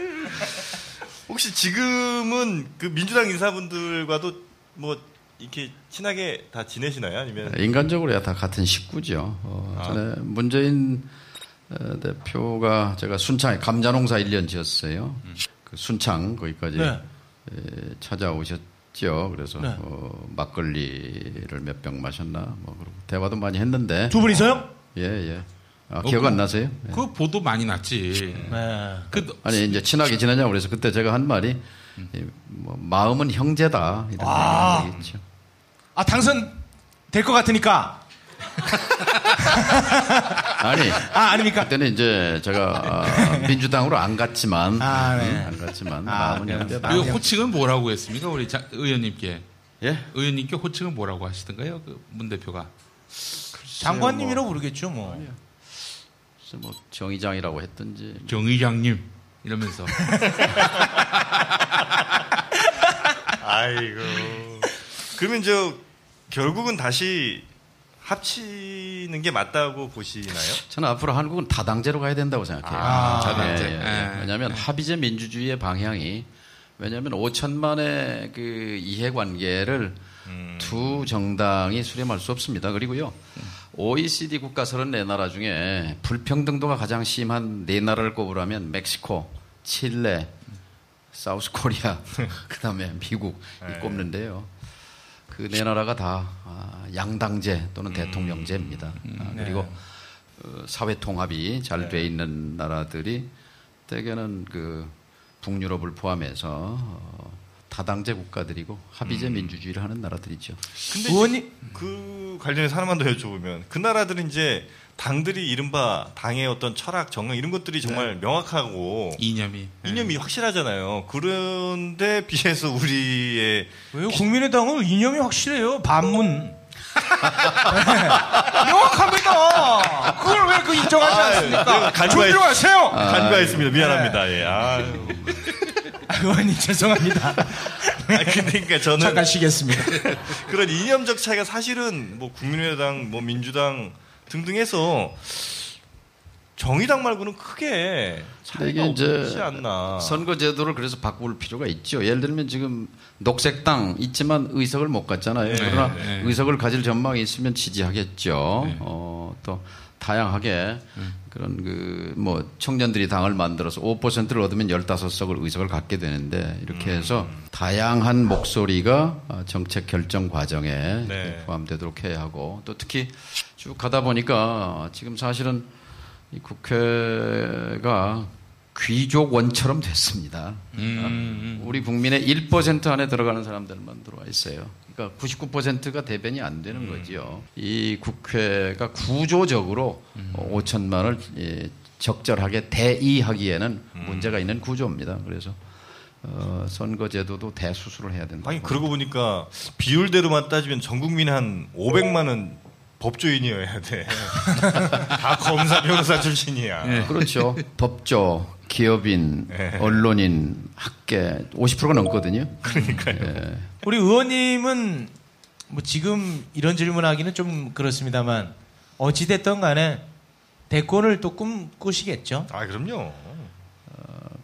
혹시 지금은 그 민주당 인사분들과도 뭐 이렇게 친하게 다 지내시나요? 아니면 인간적으로야 다 같은 식구죠. 어, 전에 문재인 어, 대표가 제가 순창에 감자농사 1년 지었어요. 그 순창 거기까지 네. 에, 찾아오셨죠. 그래서 네. 어, 막걸리를 몇 병 마셨나 뭐 그러고 대화도 많이 했는데 두 분이서요? 예 예. 아, 어, 기억 그- 안 나세요? 예. 그 보도 많이 났지. 네. 그 아니 이제 친하게 지내냐고 그래서 그때 제가 한 말이 이, 뭐, 마음은 형제다 이런 아. 얘기 했죠. 아 당선 될 것 같으니까. 아니 아 아닙니까? 그때는 이제 제가 아, 민주당으로 안 갔지만 아, 네. 음, 안 갔지만 아, 마음은. 형제다. 그 호칭은 뭐라고 했습니까? 우리 자- 의원님께. 예? 의원님께 호칭은 뭐라고 하시던가요? 그 문 대표가. 장관님이라고 부르겠죠 뭐. 글쎄 뭐 정의장이라고 했든지 정 의장님 이러면서. 아이고. 그러면 저 결국은 다시 합치는 게 맞다고 보시나요? 저는 앞으로 한국은 다당제로 가야 된다고 생각해요. 아, 다당제. 예, 예, 예. 예. 왜냐하면 합의제 민주주의의 방향이 왜냐하면 5천만의 그 이해관계를 두 정당이 수렴할 수 없습니다. 그리고요. OECD 국가 34나라 중에 불평등도가 가장 심한 네 나라를 꼽으라면 멕시코, 칠레, 사우스 코리아, 그 다음에 미국 이 네. 꼽는데요. 그 네 나라가 다 아, 양당제 또는 대통령제입니다. 아, 그리고 어, 사회 통합이 잘 돼 있는 나라들이 대개는 그 북유럽을 포함해서 어, 다당제 국가들이고 합의제 민주주의를 하는 나라들이죠. 근데 의원님- 이제 그 관련해서 하나만 더 여쭤보면 그 나라들은 이제 당들이 이른바 당의 어떤 철학, 정강 이런 것들이 정말 명확하고 이념이. 이념이 확실하잖아요. 그런데 비해서 우리의 왜요? 국민의당은 이념이 확실해요. 반문. 네. 명확합니다. 그걸 왜 그 인정하지 아, 않습니까? 간과했- 존중하세요. 간과했습니다. 미안합니다. 예. 아유. 의원님 죄송합니다. 아, 근데 그러니까 저는 잠깐 쉬겠습니다. 그런 이념적 차이가 사실은 뭐 국민의당, 뭐 민주당 등등해서 정의당 말고는 크게 차이가 이게 이제 없지 않나. 선거제도를 그래서 바꿀 필요가 있죠. 예를 들면 지금 녹색당 있지만 의석을 못 갖잖아요. 그러나 네. 의석을 가질 전망이 있으면 지지하겠죠. 어, 또 다양하게 그런 그 뭐 청년들이 당을 만들어서 5%를 얻으면 15석을 의석을 갖게 되는데 이렇게 해서 다양한 목소리가 어, 정책 결정 과정에 네. 포함되도록 해야 하고 또 특히 쭉 가다 보니까 지금 사실은 이 국회가 귀족원처럼 됐습니다. 음, 우리 국민의 1% 안에 들어가는 사람들만 들어와 있어요. 그러니까 99%가 대변이 안 되는 거지요. 이 국회가 구조적으로 5천만을 예, 적절하게 대의하기에는 문제가 있는 구조입니다. 그래서 어, 선거제도도 대수술을 해야 된다. 아니 그러고 보니까 비율대로만 따지면 전 국민 한 500만은 법조인이어야 돼. 다 검사 변호사 출신이야. 그렇죠. 법조, 기업인, 네. 언론인, 학계 50%가 넘거든요. 그러니까요. 우리 의원님은 뭐 지금 이런 질문하기는 좀 그렇습니다만 어찌됐든 간에 대권을 또 꿈꾸시겠죠? 아 그럼요.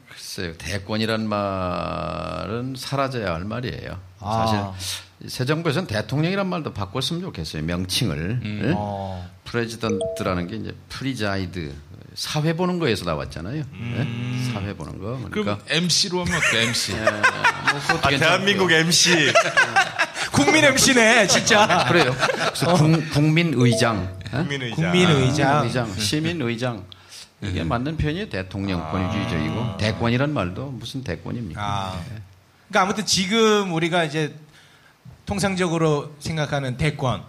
글쎄요. 대권이란 말은 사라져야 할 말이에요. 아. 사실 새 정부에서는 대통령이란 말도 바꿨으면 좋겠어요. 명칭을. 예? 어. president라는 게 이제 preside 사회 보는 거에서 나왔잖아요. 예? 사회 보는 거. 그럼 그러니까 MC로 하면 어때, MC? 뭐 그것도 아. 대한민국 MC. 국민 MC네 진짜. 그래요. 그래서 국, 국민의장. 예? 국민의장. 국민의장. 국민 의장, 시민 의장. 이게 맞는 표현이 대통령권주의적이고 대권이란 말도 무슨 대권입니까? 아. 그러니까 아무튼 지금 우리가 이제 통상적으로 생각하는 대권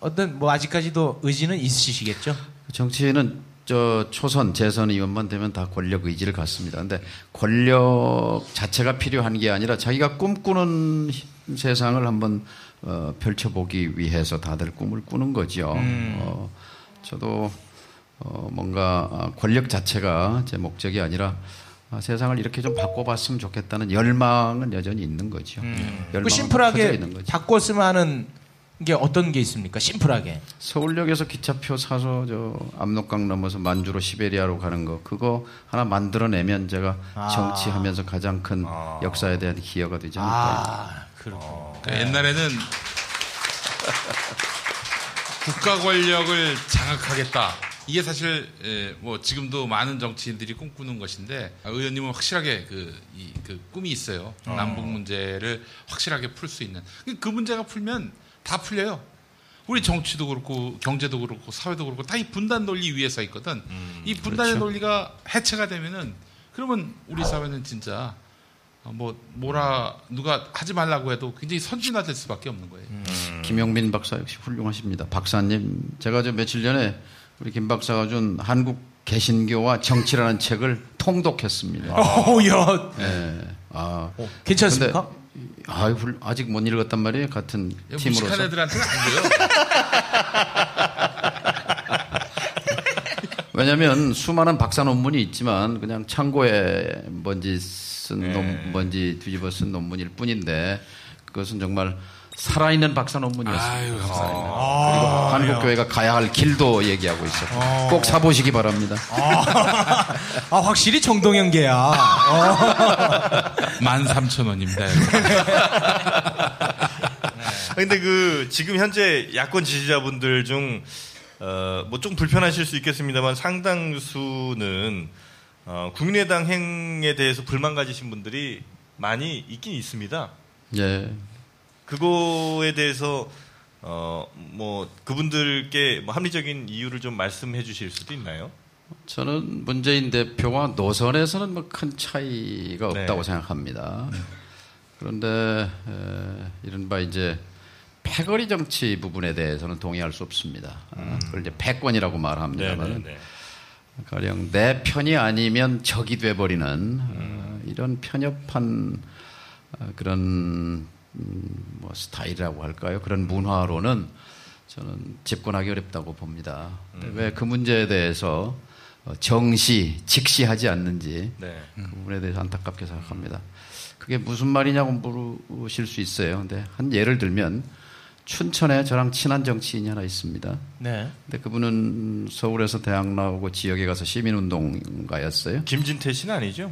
어떤 뭐 아직까지도 의지는 있으시겠죠? 정치인은 저 초선 재선 의원만 되면 다 권력 의지를 갖습니다. 근데 권력 자체가 필요한 게 아니라 자기가 꿈꾸는 히- 세상을 한번 어, 펼쳐보기 위해서 다들 꿈을 꾸는 거죠. 어, 저도 어, 뭔가 아, 권력 자체가 제 목적이 아니라 아, 세상을 이렇게 좀 바꿔봤으면 좋겠다는 열망은 여전히 있는 거죠. 그 열망은 커져 심플하게 있는 거죠. 바꿨으면 하는 게 어떤 게 있습니까? 심플하게. 서울역에서 기차표 사서 저 압록강 넘어서 만주로 시베리아로 가는 거 그거 하나 만들어내면 제가 아. 정치하면서 가장 큰 역사에 대한 기여가 되지 않을까. 아, 그렇군요. 그러니까 옛날에는 국가 권력을 장악하겠다. 이게 사실 에, 뭐 지금도 많은 정치인들이 꿈꾸는 것인데 아, 의원님은 확실하게 그, 이, 그 꿈이 있어요. 어. 남북 문제를 확실하게 풀 수 있는 그- 그 문제가 풀면 다 풀려요. 우리 정치도 그렇고 경제도 그렇고 사회도 그렇고 다 이 분단 논리 위에 서 있거든. 이 분단의 그렇죠. 논리가 해체가 되면은 그러면 우리 사회는 진짜 어, 뭐 뭐라 누가 하지 말라고 해도 굉장히 선진화될 수밖에 없는 거예요. 김용민 박사 역시 훌륭하십니다. 박사님, 제가 저 며칠 전에 우리 김 박사가 준 한국 개신교와 정치라는 책을 통독했습니다. 어, 야, 예. 아, 괜찮습니까? 근데, 아유, 훌- 아직 못 읽었단 말이에요. 같은 무식한 팀으로서. 애들한테는 안 돼요. 왜냐하면 수많은 박사 논문이 있지만 그냥 창고에 먼지 쓴 네. 논, 먼지 뒤집어 쓴 논문일 뿐인데 그것은 정말 살아있는 박사 논문이었습니다. 감사합니다. 그리고 한국 교회가 가야 할 길도 얘기하고 있었고 어. 꼭 사보시기 바랍니다. 아, 확실히 정동영계야. 어. 13,000원입니다. 근데 그 지금 현재 야권 지지자분들 중 어, 뭐 좀 불편하실 수 있겠습니다만 상당수는 어, 국민의당 행에 대해서 불만 가지신 분들이 많이 있긴 있습니다. 예. 그거에 대해서 어, 뭐 그분들께 뭐 합리적인 이유를 좀 말씀해 주실 수도 있나요? 저는 문재인 대표와 노선에서는 뭐 큰 차이가 네. 없다고 생각합니다. 그런데 에, 이른바 이제 패거리 정치 부분에 대해서는 동의할 수 없습니다. 아, 그걸 이제 패권이라고 말합니다만 음. 네네네. 가령 내 편이 아니면 적이 돼버리는 어, 이런 편협한 어, 그런 음, 뭐 스타일이라고 할까요? 그런 문화로는 저는 집권하기 어렵다고 봅니다. 왜그 문제에 대해서 어, 정시, 직시하지 않는지 네. 그 부분에 대해서 안타깝게 생각합니다. 그게 무슨 말이냐고 물으실 수 있어요. 근데 한 예를 들면 춘천에 저랑 친한 정치인이 하나 있습니다. 네. 근데 그분은 서울에서 대학 나오고 지역에 가서 시민운동가였어요. 김진태 씨는 아니죠?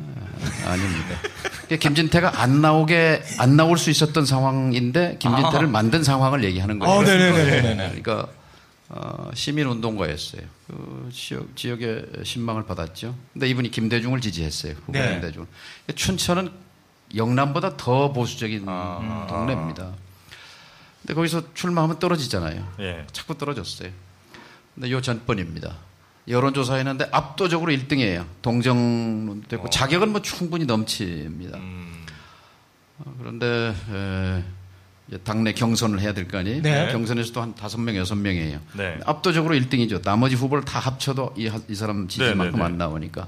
아닙니다. 그게 김진태가 안 나오게 안 나올 수 있었던 상황인데 김진태를 아. 만든 상황을 얘기하는 거예요. 어, 네네네네네. 그러니까 어, 시민운동가였어요. 그 지역 지역에 신망을 받았죠. 근데 이분이 김대중을 지지했어요. 후보 네. 김대중. 춘천은 영남보다 더 보수적인 아. 동네입니다. 근데 거기서 출마하면 떨어지잖아요. 예. 자꾸 떨어졌어요. 근데 요 전번입니다. 여론조사 했는데 압도적으로 1등이에요. 동정론도 됐고 어. 자격은 뭐 충분히 넘칩니다. 음. 어, 그런데 에, 이제 당내 경선을 해야 될 거 아니에요? 네. 경선에서도 한 다섯 명 여섯 명이에요. 네. 압도적으로 1등이죠. 나머지 후보를 다 합쳐도 이, 하- 이 사람 지지만큼 네, 네, 네. 안 나오니까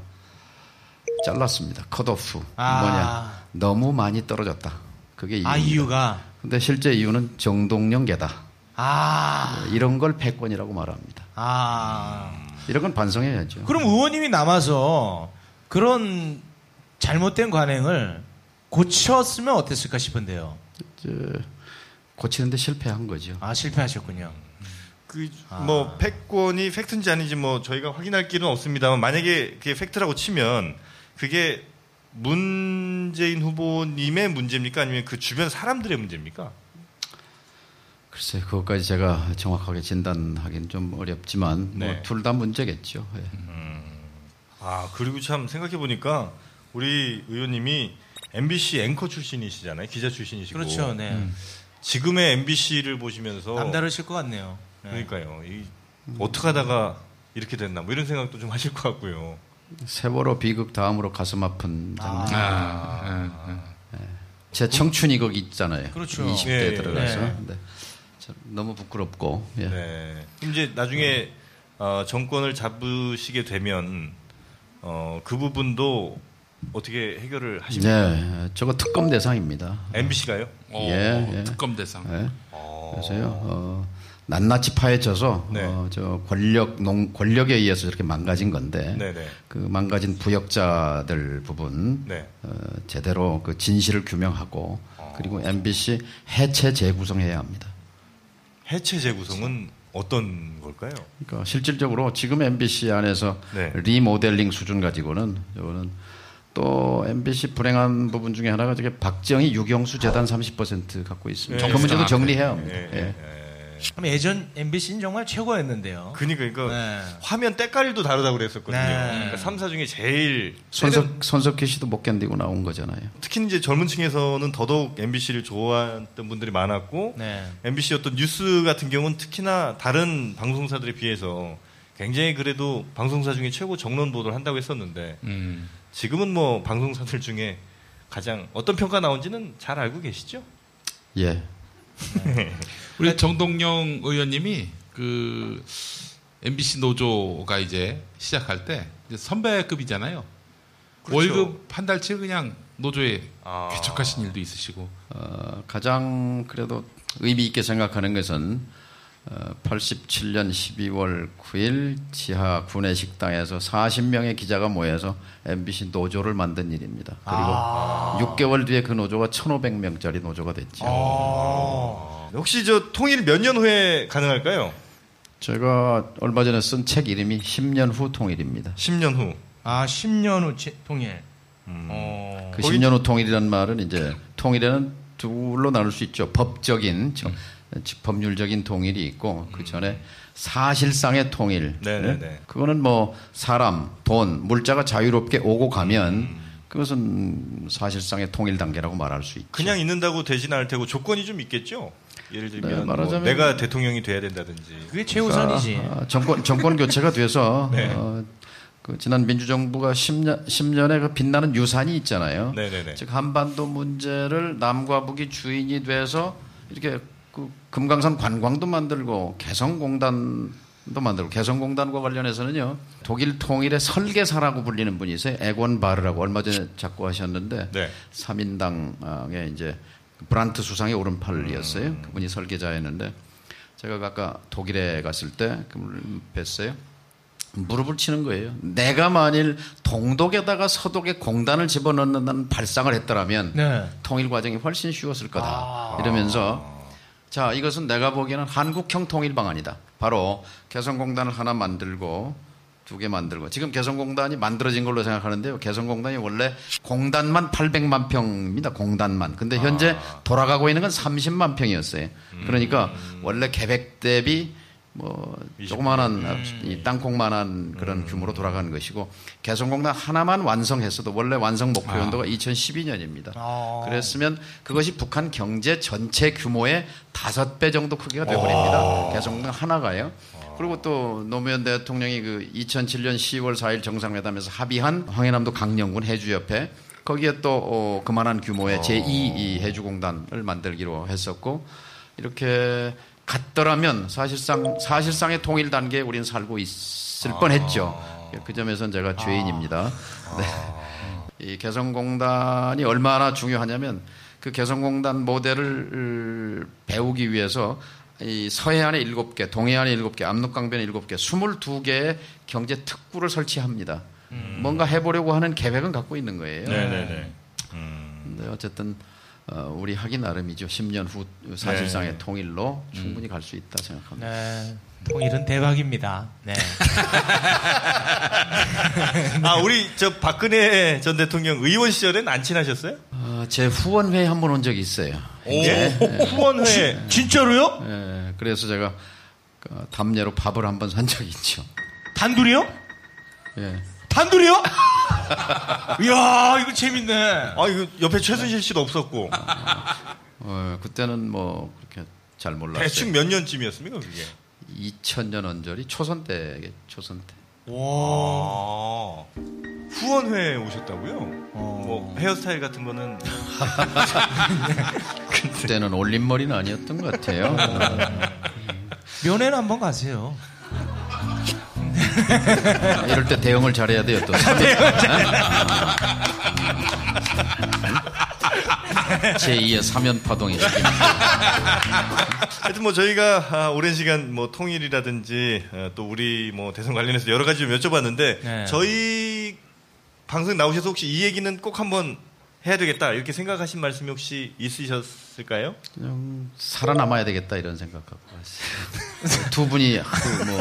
잘랐습니다. 컷오프. 아. 뭐냐? 너무 많이 떨어졌다. 그게 이유입니다. 아, 이유가. 근데 실제 이유는 정동영계다. 아, 이런 걸 패권이라고 말합니다. 아. 이런 건 반성해야죠. 그럼 의원님이 남아서 그런 잘못된 관행을 고쳤으면 어땠을까 싶은데요. 저, 고치는데 실패한 거죠. 아, 실패하셨군요. 그 아. 뭐 패권이 팩트인지 아닌지 뭐 저희가 확인할 길은 없습니다만 만약에 그게 팩트라고 치면 그게 문재인 후보님의 문제입니까 아니면 그 주변 사람들의 문제입니까? 글쎄, 그것까지 제가 정확하게 진단하기는 좀 어렵지만 네. 뭐 둘다 문제겠죠. 예. 아 그리고 참 생각해 보니까 우리 의원님이 MBC 앵커 출신이시잖아요 기자 출신이시고 그렇죠, 네. 음. 지금의 MBC를 보시면서 남다르실 것 같네요. 네. 그러니까요 이, 어떻게 하다가 이렇게 됐나 뭐 이런 생각도 좀 하실 것 같고요. 세월호 비극 다음으로 가슴 아픈 장면. 아, 제 청춘이 거기 있잖아요. 그렇죠. 20대 예, 예. 들어가서. 네. 근데 참 너무 부끄럽고. 예. 네. 이제 나중에 어, 정권을 잡으시게 되면 어, 그 부분도 어떻게 해결을 하십니까? 네, 저거 특검 대상입니다. MBC가요? 어, 예, 예. 특검 대상. 예. 그래서요, 어, 낱낱이 파헤쳐서 네. 어, 저 권력 농 권력에 의해서 이렇게 망가진 건데 네네. 그 망가진 부역자들 부분 네. 어, 제대로 그 진실을 규명하고 그리고 MBC 해체 재구성해야 합니다. 해체 재구성은 어떤 걸까요? 그러니까 실질적으로 지금 MBC 안에서 네. 리모델링 수준 가지고는 저거는 또 MBC 불행한 부분 중에 하나가 저게 박정희 유경수 재단 30% 갖고 있습니다. 네. 그 문제도 네. 정리해야 합니다. 예, 예. 그럼 예전 MBC는 정말 최고였는데요. 그니까 이거 네. 화면 때깔도 다르다고 그랬었거든요. 네. 그러니까 3사 중에 제일 손석 손석희 씨도 못 견디고 나온 거잖아요. 특히 이제 젊은 층에서는 더더욱 MBC를 좋아했던 분들이 많았고 네. MBC 어떤 뉴스 같은 경우는 특히나 다른 방송사들에 비해서 굉장히 그래도 방송사 중에 최고 정론 보도를 한다고 했었는데 음. 지금은 뭐 방송사들 중에 가장 어떤 평가 나온지는 잘 알고 계시죠? 예. 우리 정동영 의원님이 그 MBC 노조가 이제 시작할 때 이제 선배급이잖아요. 그렇죠. 월급 한 달치 그냥 노조에 아. 개척하신 일도 있으시고. 어, 가장 그래도 의미 있게 생각하는 것은 어, 87년 12월 9일 지하 구내 식당에서 40명의 기자가 모여서 MBC 노조를 만든 일입니다. 그리고 6개월 뒤에 그 노조가 1,500명짜리 노조가 됐죠. 아. 혹시 저 통일 몇 년 후에 가능할까요? 제가 얼마 전에 쓴 책 이름이 10년 후 통일입니다. 10년 후. 아 10년 후 제- 통일. 음. 어. 그 10년 후 통일이라는 말은 이제 통일에는 둘로 나눌 수 있죠. 법적인, 저- 즉 법률적인 통일이 있고 그 전에 사실상의 통일. 네네네. 네? 그거는 뭐 사람, 돈, 물자가 자유롭게 오고 가면 그것은 사실상의 통일 단계라고 말할 수 있죠. 그냥 있는다고 되진 않을 테고 조건이 좀 있겠죠? 예를 들면 뭐 말하자면- 내가 대통령이 돼야 된다든지. 그게 최우선이지. 아, 정권 정권 교체가 돼서 네. 어, 그 지난 민주정부가 10년 10년의 그 빛나는 유산이 있잖아요. 네네네. 즉 한반도 문제를 남과 북이 주인이 돼서 이렇게 그 금강산 관광도 만들고 개성공단도 만들고 개성공단과 관련해서는요 독일 통일의 설계사라고 불리는 분이 있어요 에곤 바르라고 얼마 전에 작고하셨는데 네. 삼인당의 이제 브란트 수상의 오른팔이었어요 음. 그분이 설계자였는데 제가 아까 독일에 갔을 때 그분을 뵀어요. 무릎을 치는 거예요. 내가 만일 동독에다가 서독에 공단을 집어넣는 발상을 했더라면 네. 통일 과정이 훨씬 쉬웠을 거다. 이러면서 자 이것은 내가 보기에는 한국형 통일 방안이다. 바로 개성공단을 하나 만들고 두 개 만들고 지금 개성공단이 만들어진 걸로 생각하는데요. 개성공단이 원래 공단만 800만 평입니다. 공단만. 근데 현재 돌아가고 있는 건 30만 평이었어요. 그러니까 원래 계획 대비 뭐 조그마한 이 땅콩만한 그런 규모로 돌아가는 것이고 개성공단 하나만 완성했어도 원래 완성 목표 연도가 2012년입니다. 아. 그랬으면 그것이 북한 경제 전체 규모의 다섯 배 정도 크기가 되어버립니다. 개성공단 하나가요. 그리고 또 노무현 대통령이 그 2007년 10월 4일 정상회담에서 합의한 황해남도 강령군 해주협회 거기에 또 어, 그만한 규모의 제2 이 해주공단을 만들기로 했었고 이렇게 갔더라면 사실상 사실상의 통일 단계에 우리는 살고 있을 뻔했죠. 그 점에서는 제가 죄인입니다. 네. 이 개성공단이 얼마나 중요하냐면 그 개성공단 모델을 배우기 위해서 이 서해안에 일곱 개, 동해안에 일곱 개, 압록강변에 일곱 개, 스물두 개의 경제 특구를 설치합니다. 뭔가 해보려고 하는 계획은 갖고 있는 거예요. 네네네. 근데 어쨌든 어, 우리 하기 나름이죠. 10년 후 사실상의 네. 통일로 충분히 갈 수 있다 생각합니다. 네. 통일은 대박입니다. 네. 아 우리 저 박근혜 전 대통령 의원 시절엔 안 친하셨어요? 어, 제 후원회에 한 번 온 적이 있어요. 예? 후원회. 진짜로요? 예, 그래서 제가 그 담례로 밥을 한 번 산 적이 있죠. 단둘이요? 예. 단둘이요? 이야, 이거 재밌네. 아 이거 옆에 최순실 씨도 없었고 어, 그때는 뭐 그렇게 잘 몰랐어요. 대충 몇 년쯤이었습니까 그게? 2000년 언저리 초선 때 초선 때. 아, 후원회 오셨다고요? 어. 뭐 헤어스타일 같은 거는 그때는 올림머리는 아니었던 것 같아요. 면회는 한번 가세요. 이럴 때 대응을 잘해야 돼요. 또. 제2의 사면파동이 하여튼 뭐 저희가 아, 오랜 시간 뭐 통일이라든지 어, 또 우리 뭐 대선 관련해서 여러 가지 좀 여쭤봤는데 네. 저희 방송 나오셔서 혹시 이 얘기는 꼭 한번 해야 되겠다 이렇게 생각하신 말씀이 혹시 있으셨을까요? 그냥 살아남아야 되겠다 이런 생각 갖고 왔어요. 두 분이 하도 뭐.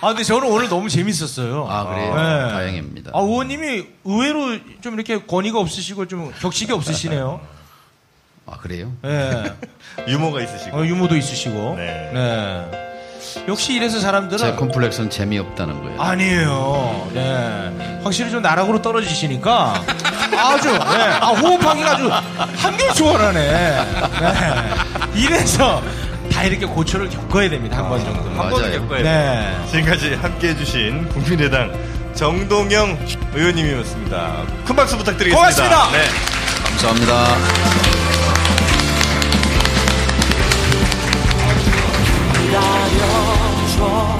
아, 근데 저는 오늘 너무 재밌었어요. 아, 그래요? 네. 다행입니다. 아, 의원님이 의외로 좀 이렇게 권위가 없으시고 좀 격식이 없으시네요. 아 그래요? 예. 유머가 있으시고. 어, 유머도 있으시고. 네. 네. 역시 이래서 사람들은 제 콤플렉스는 재미없다는 거예요. 아니에요. 네. 확실히 좀 나락으로 떨어지시니까 아주 네. 아, 호흡하기가 아주 한결 수월하네. 네. 이래서 다 이렇게 고초를 겪어야 됩니다. 한 번 정도. 한 번은. 겪어야 네. 지금까지 함께 해 주신 국민의당 정동영 의원님이었습니다. 큰 박수 부탁드리겠습니다. 고맙습니다. 네. 감사합니다. 说。